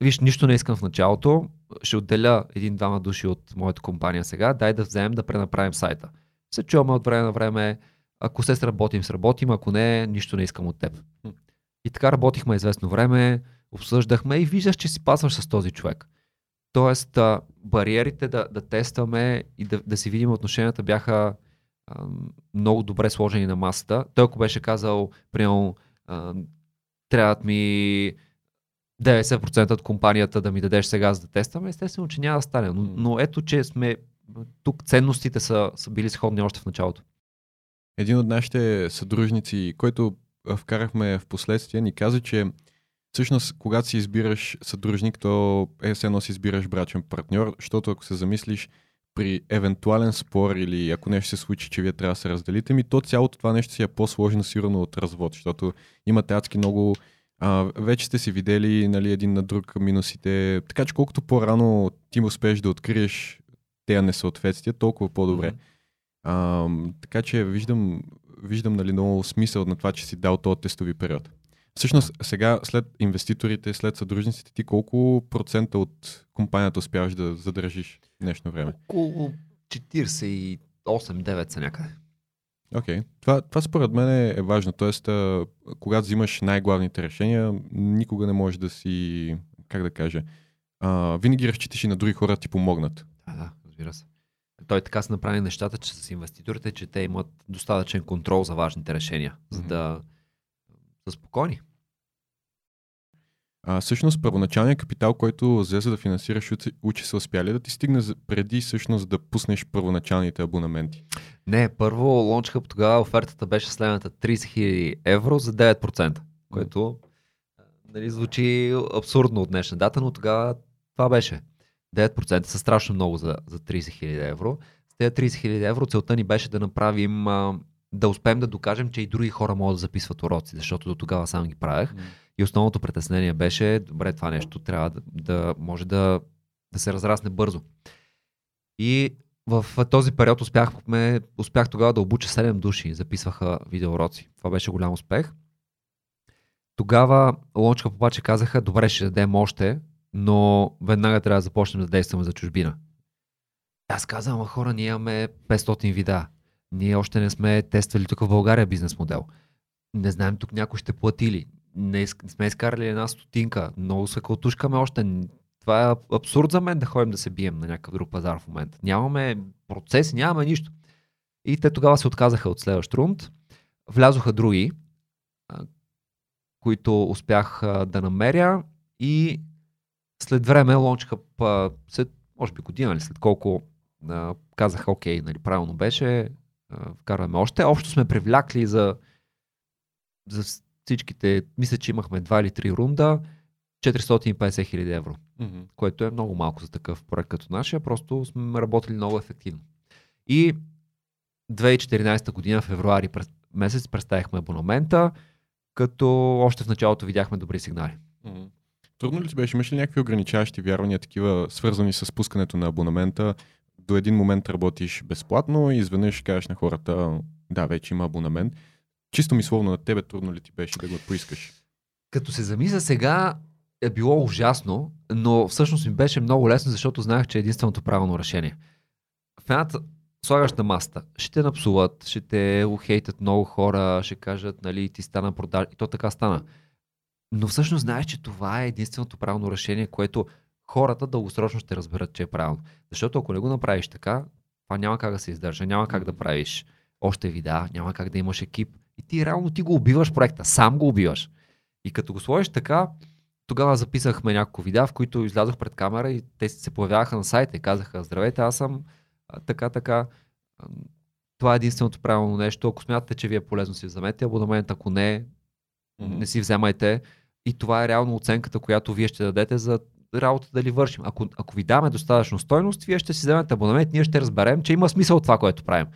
Виж, нищо не искам в началото, ще отделя един-двама души от моята компания сега, дай да вземем да пренаправим сайта. Се чуваме от време на време, ако се сработим, сработим, ако не, нищо не искам от теб. И така работихме известно време, обсъждахме и виждаш, че си пасваш с този човек. Тоест, бариерите да, да тестваме и да, да си видим отношенията бяха а, много добре сложени на масата. Той ако беше казал, примерно, трябват ми 90% от компанията да ми дадеш сега за да тестваме, естествено, че няма да стане. Но, но ето, че сме тук ценностите са, са били сходни още в началото. Един от нашите съдружници, който вкарахме в последствие, ни каза, че всъщност, когато си избираш съдружник, то е все едно си избираш брачен партньор, защото ако се замислиш, при евентуален спор или ако нещо се случи, че вие трябва да се разделите, ми то цялото това нещо си е по-сложно сигурно от развод, защото имате адски много а, вече сте си видели нали, един на друг минусите, така че колкото по-рано ти успееш да откриеш тези несъответствия, толкова по-добре. Mm-hmm. А, така че виждам, виждам нали, много смисъл на това, че си дал този тестови период. Всъщност, сега след инвеститорите, след съдружниците, ти колко процента от компанията успяваш да задържиш днешно време? Около 48-9 са някъде. Окей. Okay. Това, това според мен е, важно. Тоест, а, когато взимаш най-главните решения, никога не можеш да си, как да кажа, а, винаги разчиташ и на други хора ти помогнат. Да, да, разбира се. Той така са направи нещата, че с инвеститорите, че те имат достатъчен контрол за важните решения, за да са спокойни. А, всъщност, първоначалният капитал, който взе за да финансираш учи се успяли да ти стигне преди всъщност да пуснеш първоначалните абонаменти? Не, първо лончха тогава офертата беше следната 30 000 евро за 9%, което нали, звучи абсурдно от днешна дата, но тогава това беше. 9% са страшно много за, за 30 000 евро. С тези 30 000 евро целта ни беше да направим, а, да успеем да докажем, че и други хора могат да записват уроци, защото до тогава сам ги правех. Mm. И основното притеснение беше, добре, това нещо трябва да, да може да, да се разрасне бързо. И в този период успяхме, успях тогава да обуча 7 души, записваха видеоуроци. Това беше голям успех. Тогава Лончка обаче казаха, добре, ще дадем още, но веднага трябва да започнем да действаме за чужбина. Аз казвам, хора, ние имаме 500 вида. Ние още не сме тествали тук в България бизнес модел. Не знаем тук някой ще плати ли. Не, сме изкарали една стотинка. Много се кълтушкаме още. Това е абсурд за мен да ходим да се бием на някакъв друг пазар в момента. Нямаме процес, нямаме нищо. И те тогава се отказаха от следващ рунд. Влязоха други, които успях да намеря и след време Hub, след, може би година или след колко казаха, окей, нали, правилно беше, вкарваме още. Общо сме привлякли за, за всичките, мисля, че имахме два или три рунда, 450 хиляди евро, mm-hmm. което е много малко за такъв проект като нашия, просто сме работили много ефективно. И 2014 година, февруари месец, представихме абонамента, като още в началото видяхме добри сигнали. Mm-hmm. Трудно ли ти беше? Имаш ли някакви ограничаващи вярвания, такива свързани с пускането на абонамента? До един момент работиш безплатно и изведнъж кажеш на хората, да, вече има абонамент. Чисто мисловно на тебе трудно ли ти беше да го поискаш? Като се замисля сега, е било ужасно, но всъщност ми беше много лесно, защото знаех, че е единственото правилно решение. В слагаш на маста, ще те напсуват, ще те ухейтят много хора, ще кажат, нали, ти стана продаж. И то така стана. Но всъщност знаеш, че това е единственото правилно решение, което хората дългосрочно ще разберат, че е правилно. Защото ако не го направиш така, това няма как да се издържа, няма как да правиш още видеа, няма как да имаш екип. И ти реално ти го убиваш проекта, сам го убиваш. И като го сложиш така, тогава записахме няколко видеа, в които излязох пред камера и те се появяваха на сайта и казаха, здравейте, аз съм така, така. Това е единственото правилно нещо. Ако смятате, че ви е полезно си вземете абонамент, ако не, mm-hmm. не си вземайте. И това е реално оценката, която вие ще дадете за работа дали вършим. Ако, ако ви даме достатъчно стойност, вие ще си вземете абонамент, ние ще разберем, че има смисъл това, което правим.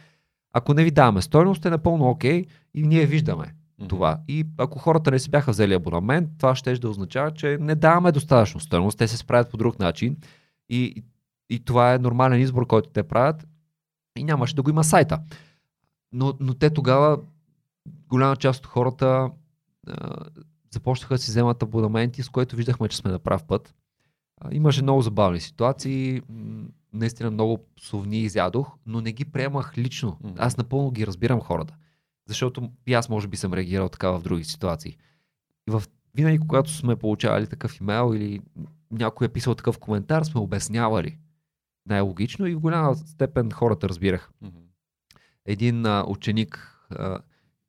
Ако не ви даваме стойност, е напълно окей okay, и ние виждаме mm-hmm. това. И ако хората не си бяха взели абонамент, това ще да означава, че не даваме достатъчно стойност, те се справят по друг начин и, и това е нормален избор, който те правят и нямаше да го има сайта. Но, но те тогава, голяма част от хората а, започнаха да си вземат абонаменти, с което виждахме, че сме на прав път. Имаше много забавни ситуации, наистина много совни изядох, но не ги приемах лично. Аз напълно ги разбирам хората. Защото и аз може би съм реагирал така в други ситуации. И в, винаги, когато сме получавали такъв имейл или някой е писал такъв коментар, сме обяснявали най-логично и в голяма степен хората разбирах. Един а, ученик а,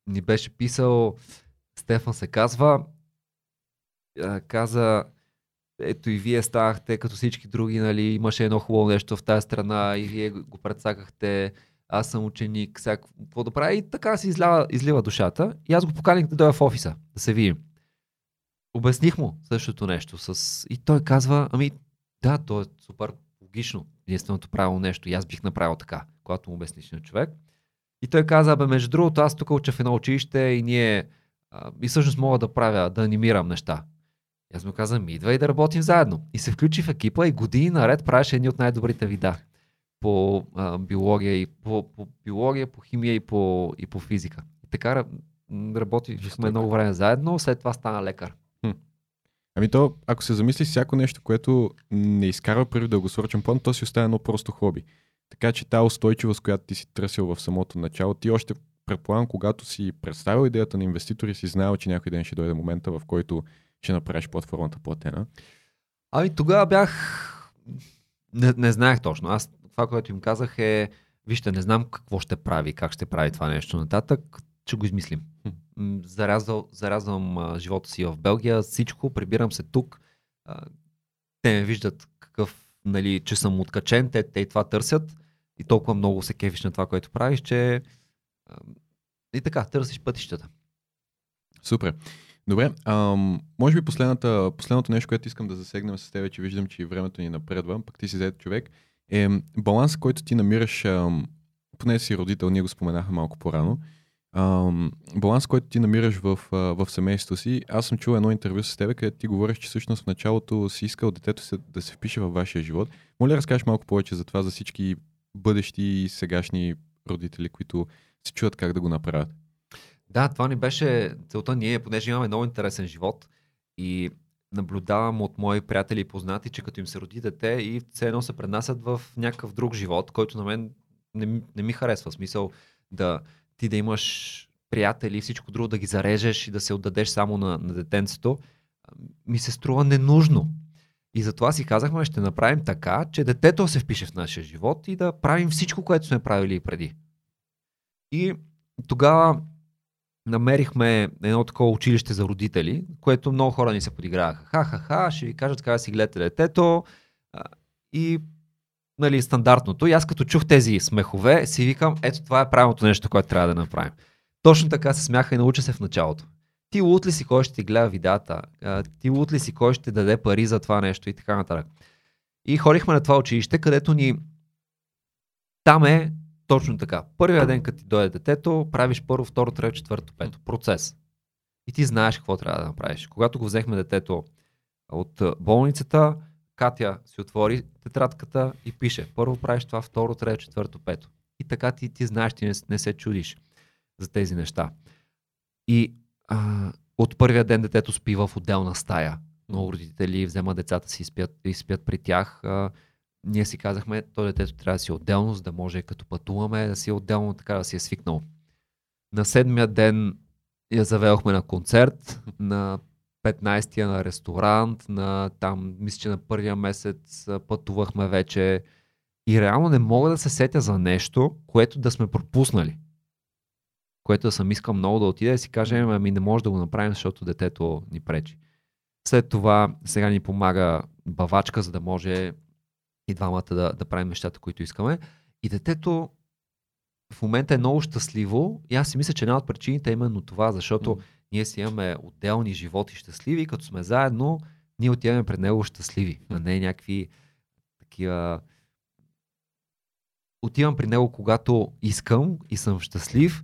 ни беше писал, Стефан се казва, а, каза, ето и вие станахте като всички други, нали, имаше едно хубаво нещо в тази страна и вие го предсакахте, аз съм ученик, сега какво да правя и така си излива, излива душата и аз го поканих да дойда в офиса, да се видим. Обясних му същото нещо с... и той казва, ами да, то е супер логично. единственото правилно нещо. И аз бих направил така, когато му обясниш на човек. И той каза, бе, между другото, аз тук уча в едно училище и ние и всъщност мога да правя, да анимирам неща. И аз му казвам, идва и да работим заедно. И се включи в екипа и години наред правеше едни от най-добрите вида по а, биология и по, по биология, по химия и по, и по физика. И така работихме много време заедно, след това стана лекар. Ами то, ако се замисли всяко нещо, което не изкарва първи дългосрочен план, то си остава едно просто хоби. Така че тази устойчивост, която ти си търсил в самото начало, ти още предполагам, когато си представил идеята на инвеститори, си знаел, че някой ден ще дойде момента, в който ще направиш платформата платена. Ами тогава бях... Не, не знаех точно. Аз това, което им казах е, вижте, не знам какво ще прави, как ще прави това нещо нататък, ще го измислим. Зарязвал, зарязвам а, живота си в Белгия, всичко, прибирам се тук. А, те ме виждат какъв, нали, че съм откачен, те, те и това търсят и толкова много се кефиш на това, което правиш, че а, и така, търсиш пътищата. Супер. Добре, ам, може би последното нещо, което искам да засегнем с теб, че виждам, че времето ни напредва, пък ти си заед човек, е баланс, който ти намираш, ам, поне си родител, ние го споменахме малко по-рано, ам, баланс, който ти намираш в, в семейството си. Аз съм чул едно интервю с теб, където ти говориш, че всъщност в началото си искал детето си да се впише във вашия живот. Моля, разкажеш малко повече за това, за всички бъдещи и сегашни родители, които се чуят как да го направят. Да, това ни беше целта ние, понеже имаме много интересен живот и наблюдавам от мои приятели и познати, че като им се роди дете и все едно се пренасят в някакъв друг живот, който на мен не, не ми харесва. Смисъл да ти да имаш приятели и всичко друго да ги зарежеш и да се отдадеш само на, на детенцето, ми се струва ненужно. И затова си казахме, ще направим така, че детето се впише в нашия живот и да правим всичко, което сме правили и преди. И тогава намерихме едно такова училище за родители, което много хора ни се подиграваха. Ха-ха-ха, ще ви кажат така си гледате детето. И нали, стандартното. И аз като чух тези смехове, си викам, ето това е правилното нещо, което трябва да направим. Точно така се смяха и науча се в началото. Ти лут ли си кой ще ти гледа видеята? Ти лут ли си кой ще даде пари за това нещо и така нататък. И ходихме на това училище, където ни там е точно така. Първия ден, като ти дойде детето, правиш първо, второ, трето, четвърто, пето. Процес. И ти знаеш какво трябва да направиш. Когато го взехме детето от болницата, Катя си отвори тетрадката и пише. Първо правиш това, второ, трето, четвърто, пето. И така ти, ти знаеш, ти не, не се чудиш за тези неща. И а, от първия ден детето спи в отделна стая. Много родители вземат децата си и спят, и спят при тях. А, ние си казахме, то детето трябва да си отделно, за да може като пътуваме да си отделно, така да си е свикнал. На седмия ден я заведохме на концерт, на 15-я на ресторант, на там, мисля, че на първия месец пътувахме вече и реално не мога да се сетя за нещо, което да сме пропуснали. Което да съм искал много да отида и си кажем, ами не може да го направим, защото детето ни пречи. След това сега ни помага бавачка, за да може и двамата да, да правим нещата, които искаме. И детето в момента е много щастливо и аз си мисля, че една от причините е именно това, защото mm ние си имаме отделни животи щастливи, като сме заедно, ние отиваме пред него щастливи, а не някакви такива... Отивам при него, когато искам и съм щастлив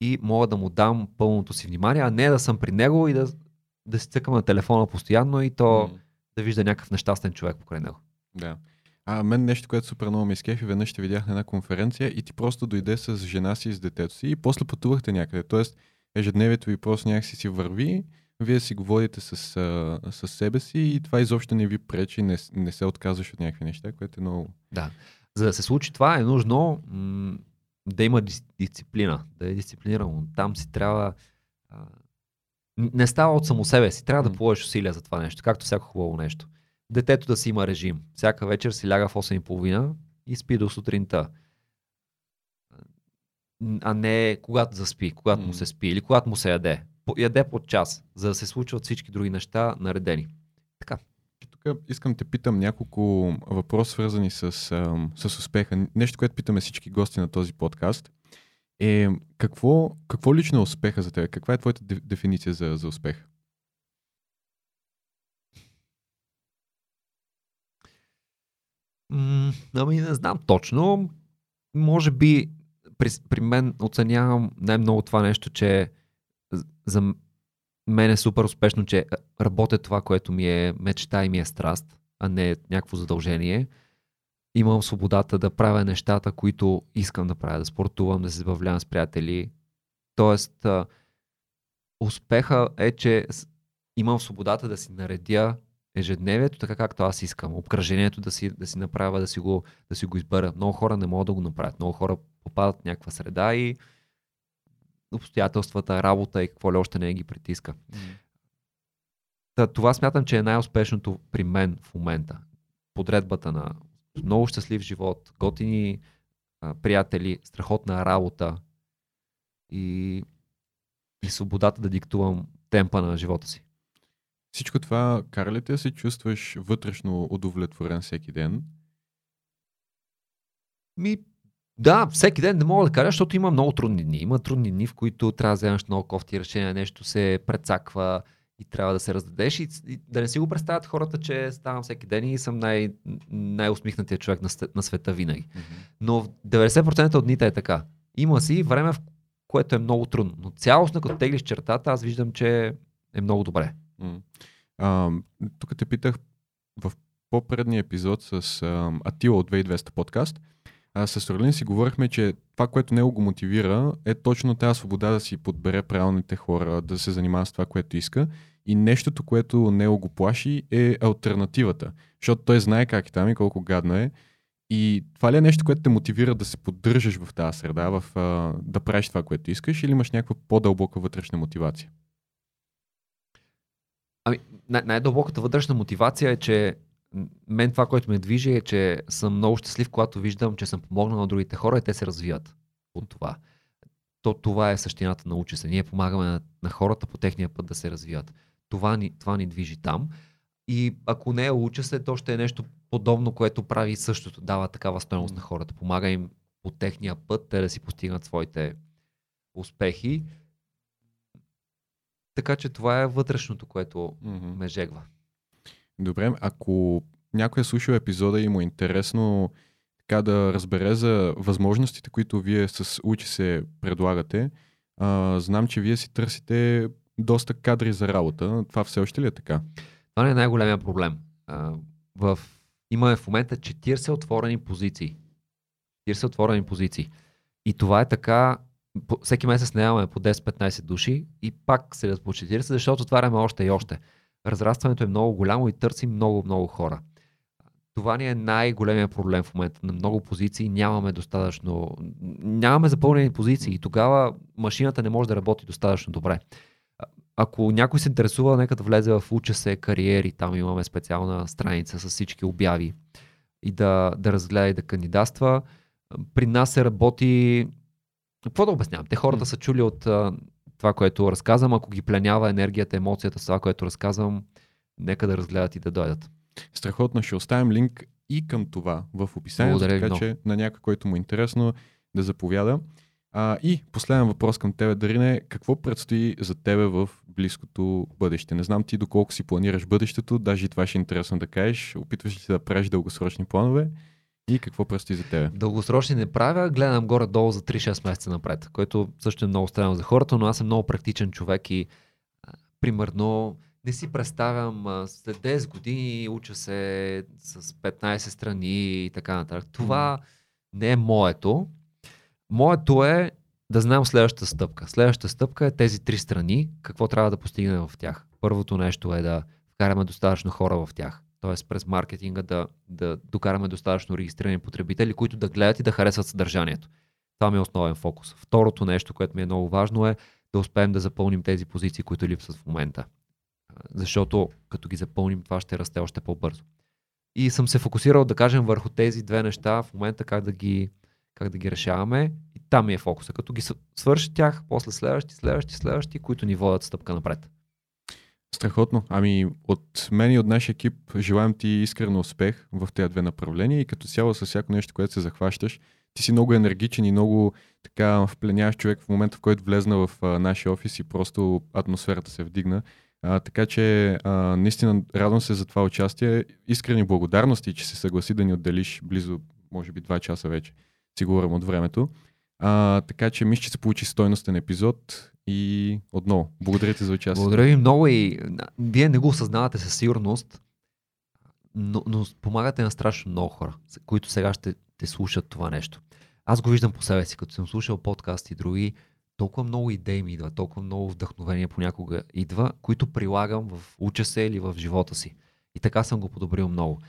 и мога да му дам пълното си внимание, а не да съм при него и да, да си цъкам на телефона постоянно и то mm. да вижда някакъв нещастен човек покрай него. Да. А мен нещо, което супер много ми изкефи, веднъж ще видях на една конференция и ти просто дойде с жена си и с детето си и после пътувахте някъде. Тоест, ежедневието ви просто някакси си върви, вие си го водите с, с себе си и това изобщо не ви пречи, не, не се отказваш от някакви неща, което е много... Да. За да се случи това е нужно м- да има дис- дисциплина, да е дисциплинирано. Там си трябва... А, не става от само себе си, трябва да положиш усилия за това нещо, както всяко хубаво нещо. Детето да си има режим. Всяка вечер си ляга в 8.30 и спи до сутринта а не когато заспи, когато му се спи или когато му се яде. Яде под час, за да се случват всички други неща наредени. Така. Тук искам те питам няколко въпроса, свързани с, с успеха. Нещо, което питаме всички гости на този подкаст е какво, какво лично е успеха за теб? Каква е твоята дефиниция за, за успех? М, ами не знам точно. Може би при, при мен оценявам най-много това нещо, че за мен е супер успешно, че работя това, което ми е мечта и ми е страст, а не някакво задължение. Имам свободата да правя нещата, които искам да правя, да спортувам, да се забавлявам с приятели. Тоест, успеха е, че имам свободата да си наредя ежедневието така както аз искам. Обкръжението да си, да си направя, да си, го, да си го избера. Много хора не могат да го направят. Много хора попадат в някаква среда и обстоятелствата, работа и какво ли още не ги притиска. Та, това смятам, че е най-успешното при мен в момента. Подредбата на много щастлив живот, готини а, приятели, страхотна работа и, и свободата да диктувам темпа на живота си. Всичко това кара ли те се чувстваш вътрешно удовлетворен всеки ден? Ми, да, всеки ден не мога да кажа, защото има много трудни дни. Има трудни дни, в които трябва да вземаш много кофти решения, нещо се прецаква и трябва да се раздадеш и, и да не си го представят хората, че ставам всеки ден и съм най- най-усмихнатият човек на, на света винаги. Но в 90% от дните е така. Има си време, в което е много трудно. Но цялостно, като теглиш чертата, аз виждам, че е много добре. Тук те питах в по-предния епизод с Атила от 2200 подкаст. А, с Орлин си говорихме, че това, което него го мотивира, е точно тази свобода да си подбере правилните хора, да се занимава с това, което иска. И нещото, което него го плаши, е альтернативата. Защото той знае как е там и колко гадно е. И това ли е нещо, което те мотивира да се поддържаш в тази среда, в, а, да правиш това, което искаш, или имаш някаква по-дълбока вътрешна мотивация? Ами, най- най-дълбоката вътрешна мотивация е, че мен това, което ме движи е, че съм много щастлив, когато виждам, че съм помогнал на другите хора и те се развиват от това. То, това е същината на учи се. Ние помагаме на, на хората по техния път да се развиват. Това ни, това ни движи там. И ако не е уча се, то ще е нещо подобно, което прави същото. Дава такава стоеност на хората. Помага им по техния път те да си постигнат своите успехи. Така че това е вътрешното, което Мгм. ме жегва. Добре, ако някой е слушал епизода и му е интересно така да разбере за възможностите, които вие с Учи се предлагате, а, знам, че вие си търсите доста кадри за работа. Това все още ли е така? Това не е най-големия проблем. А, в... Имаме в момента 40 отворени позиции. 40 отворени позиции. И това е така, по- всеки месец наемаме по 10-15 души и пак се по 40, защото отваряме още и още. Разрастването е много голямо и търсим много-много хора. Това ни е най-големия проблем в момента. На много позиции нямаме достатъчно. Нямаме запълнени позиции и тогава машината не може да работи достатъчно добре. Ако някой се интересува, нека да влезе в Уча се кариери. Там имаме специална страница с всички обяви и да, да разгледа и да кандидатства. При нас се работи. Какво да обяснявам? Те хората са чули от а, това, което разказвам. Ако ги пленява енергията, емоцията с това, което разказвам, нека да разгледат и да дойдат. Страхотно, ще оставим линк и към това в описанието, Благодаря така много. че на някой, който му е интересно, да заповяда. А, и последен въпрос към тебе, Дарине. Какво предстои за тебе в близкото бъдеще? Не знам ти доколко си планираш бъдещето, даже и това ще е интересно да кажеш. Опитваш ли се да правиш дългосрочни планове? И какво предстои за тебе? Дългосрочни не правя, гледам горе-долу за 3-6 месеца напред, което също е много странно за хората, но аз съм много практичен човек и а, примерно не си представям а, след 10 години уча се с 15 страни и така нататък. Това не е моето. Моето е да знам следващата стъпка. Следващата стъпка е тези три страни, какво трябва да постигнем в тях. Първото нещо е да вкараме достатъчно хора в тях. Т.е. през маркетинга да, да докараме достатъчно регистрирани потребители, които да гледат и да харесват съдържанието. Това ми е основен фокус. Второто нещо, което ми е много важно е да успеем да запълним тези позиции, които липсват в момента. Защото като ги запълним, това ще расте още по-бързо. И съм се фокусирал, да кажем, върху тези две неща в момента, как да ги, как да ги решаваме. И там ми е фокуса. Като ги свърши тях, после следващи, следващи, следващи, които ни водят стъпка напред. Страхотно. Ами от мен и от нашия екип желаем ти искрено успех в тези две направления и като цяло с всяко нещо, което се захващаш. Ти си много енергичен и много така впленяваш човек в момента, в който влезна в а, нашия офис и просто атмосферата се вдигна. А, така че а, наистина радвам се за това участие. Искрени благодарности, че се съгласи да ни отделиш близо, може би, 2 часа вече. Си говорим от времето. А, така че мисля, че се получи стойностен епизод и отново, благодаря ти за участие. Благодаря ви много и вие не го осъзнавате със сигурност, но, но помагате на страшно много хора, които сега ще те слушат това нещо. Аз го виждам по себе си, като съм слушал подкаст и други, толкова много идеи ми идва, толкова много вдъхновение понякога идва, които прилагам в уча се или в живота си. И така съм го подобрил много.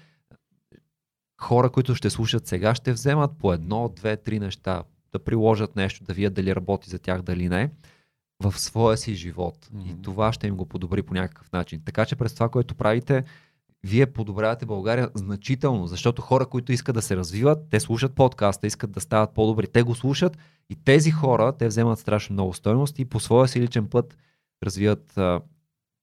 Хора, които ще слушат сега, ще вземат по едно, две, три неща, да приложат нещо, да вият дали работи за тях, дали не, в своя си живот. Mm-hmm. И това ще им го подобри по някакъв начин. Така че през това, което правите, вие подобрявате България значително, защото хора, които искат да се развиват, те слушат подкаста, искат да стават по-добри, те го слушат и тези хора, те вземат страшно много стойност и по своя си личен път развиват а,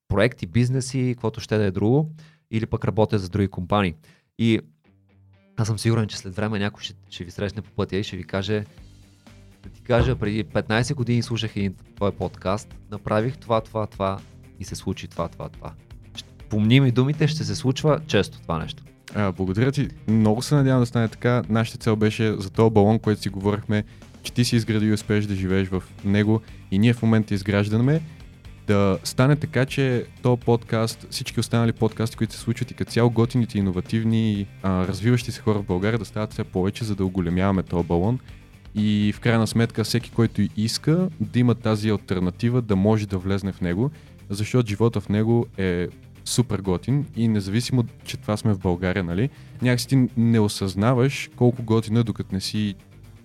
проекти, бизнеси, каквото ще да е друго, или пък работят за други компании. И аз съм сигурен, че след време някой ще, ще ви срещне по пътя и ще ви каже, да ти кажа, преди 15 години слушах един твой подкаст, направих това, това, това и се случи това, това, това помни ми думите, ще се случва често това нещо. А, благодаря ти. Много се надявам да стане така. Нашата цел беше за този балон, който си говорихме, че ти си изградил и успееш да живееш в него и ние в момента изграждаме да стане така, че този подкаст, всички останали подкасти, които се случват и като цяло готините, иновативни, а, развиващи се хора в България да стават все повече, за да оголемяваме този балон. И в крайна сметка всеки, който иска да има тази альтернатива, да може да влезне в него, защото живота в него е супер готин и независимо, че това сме в България, нали, някакси ти не осъзнаваш колко готино е, докато не си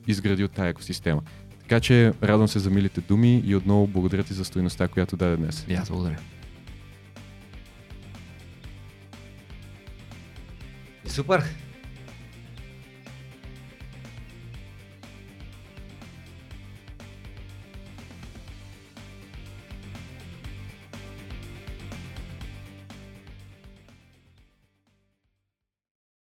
изградил тази екосистема. Така че радвам се за милите думи и отново благодаря ти за стоеността, която даде днес. И аз благодаря. Супер!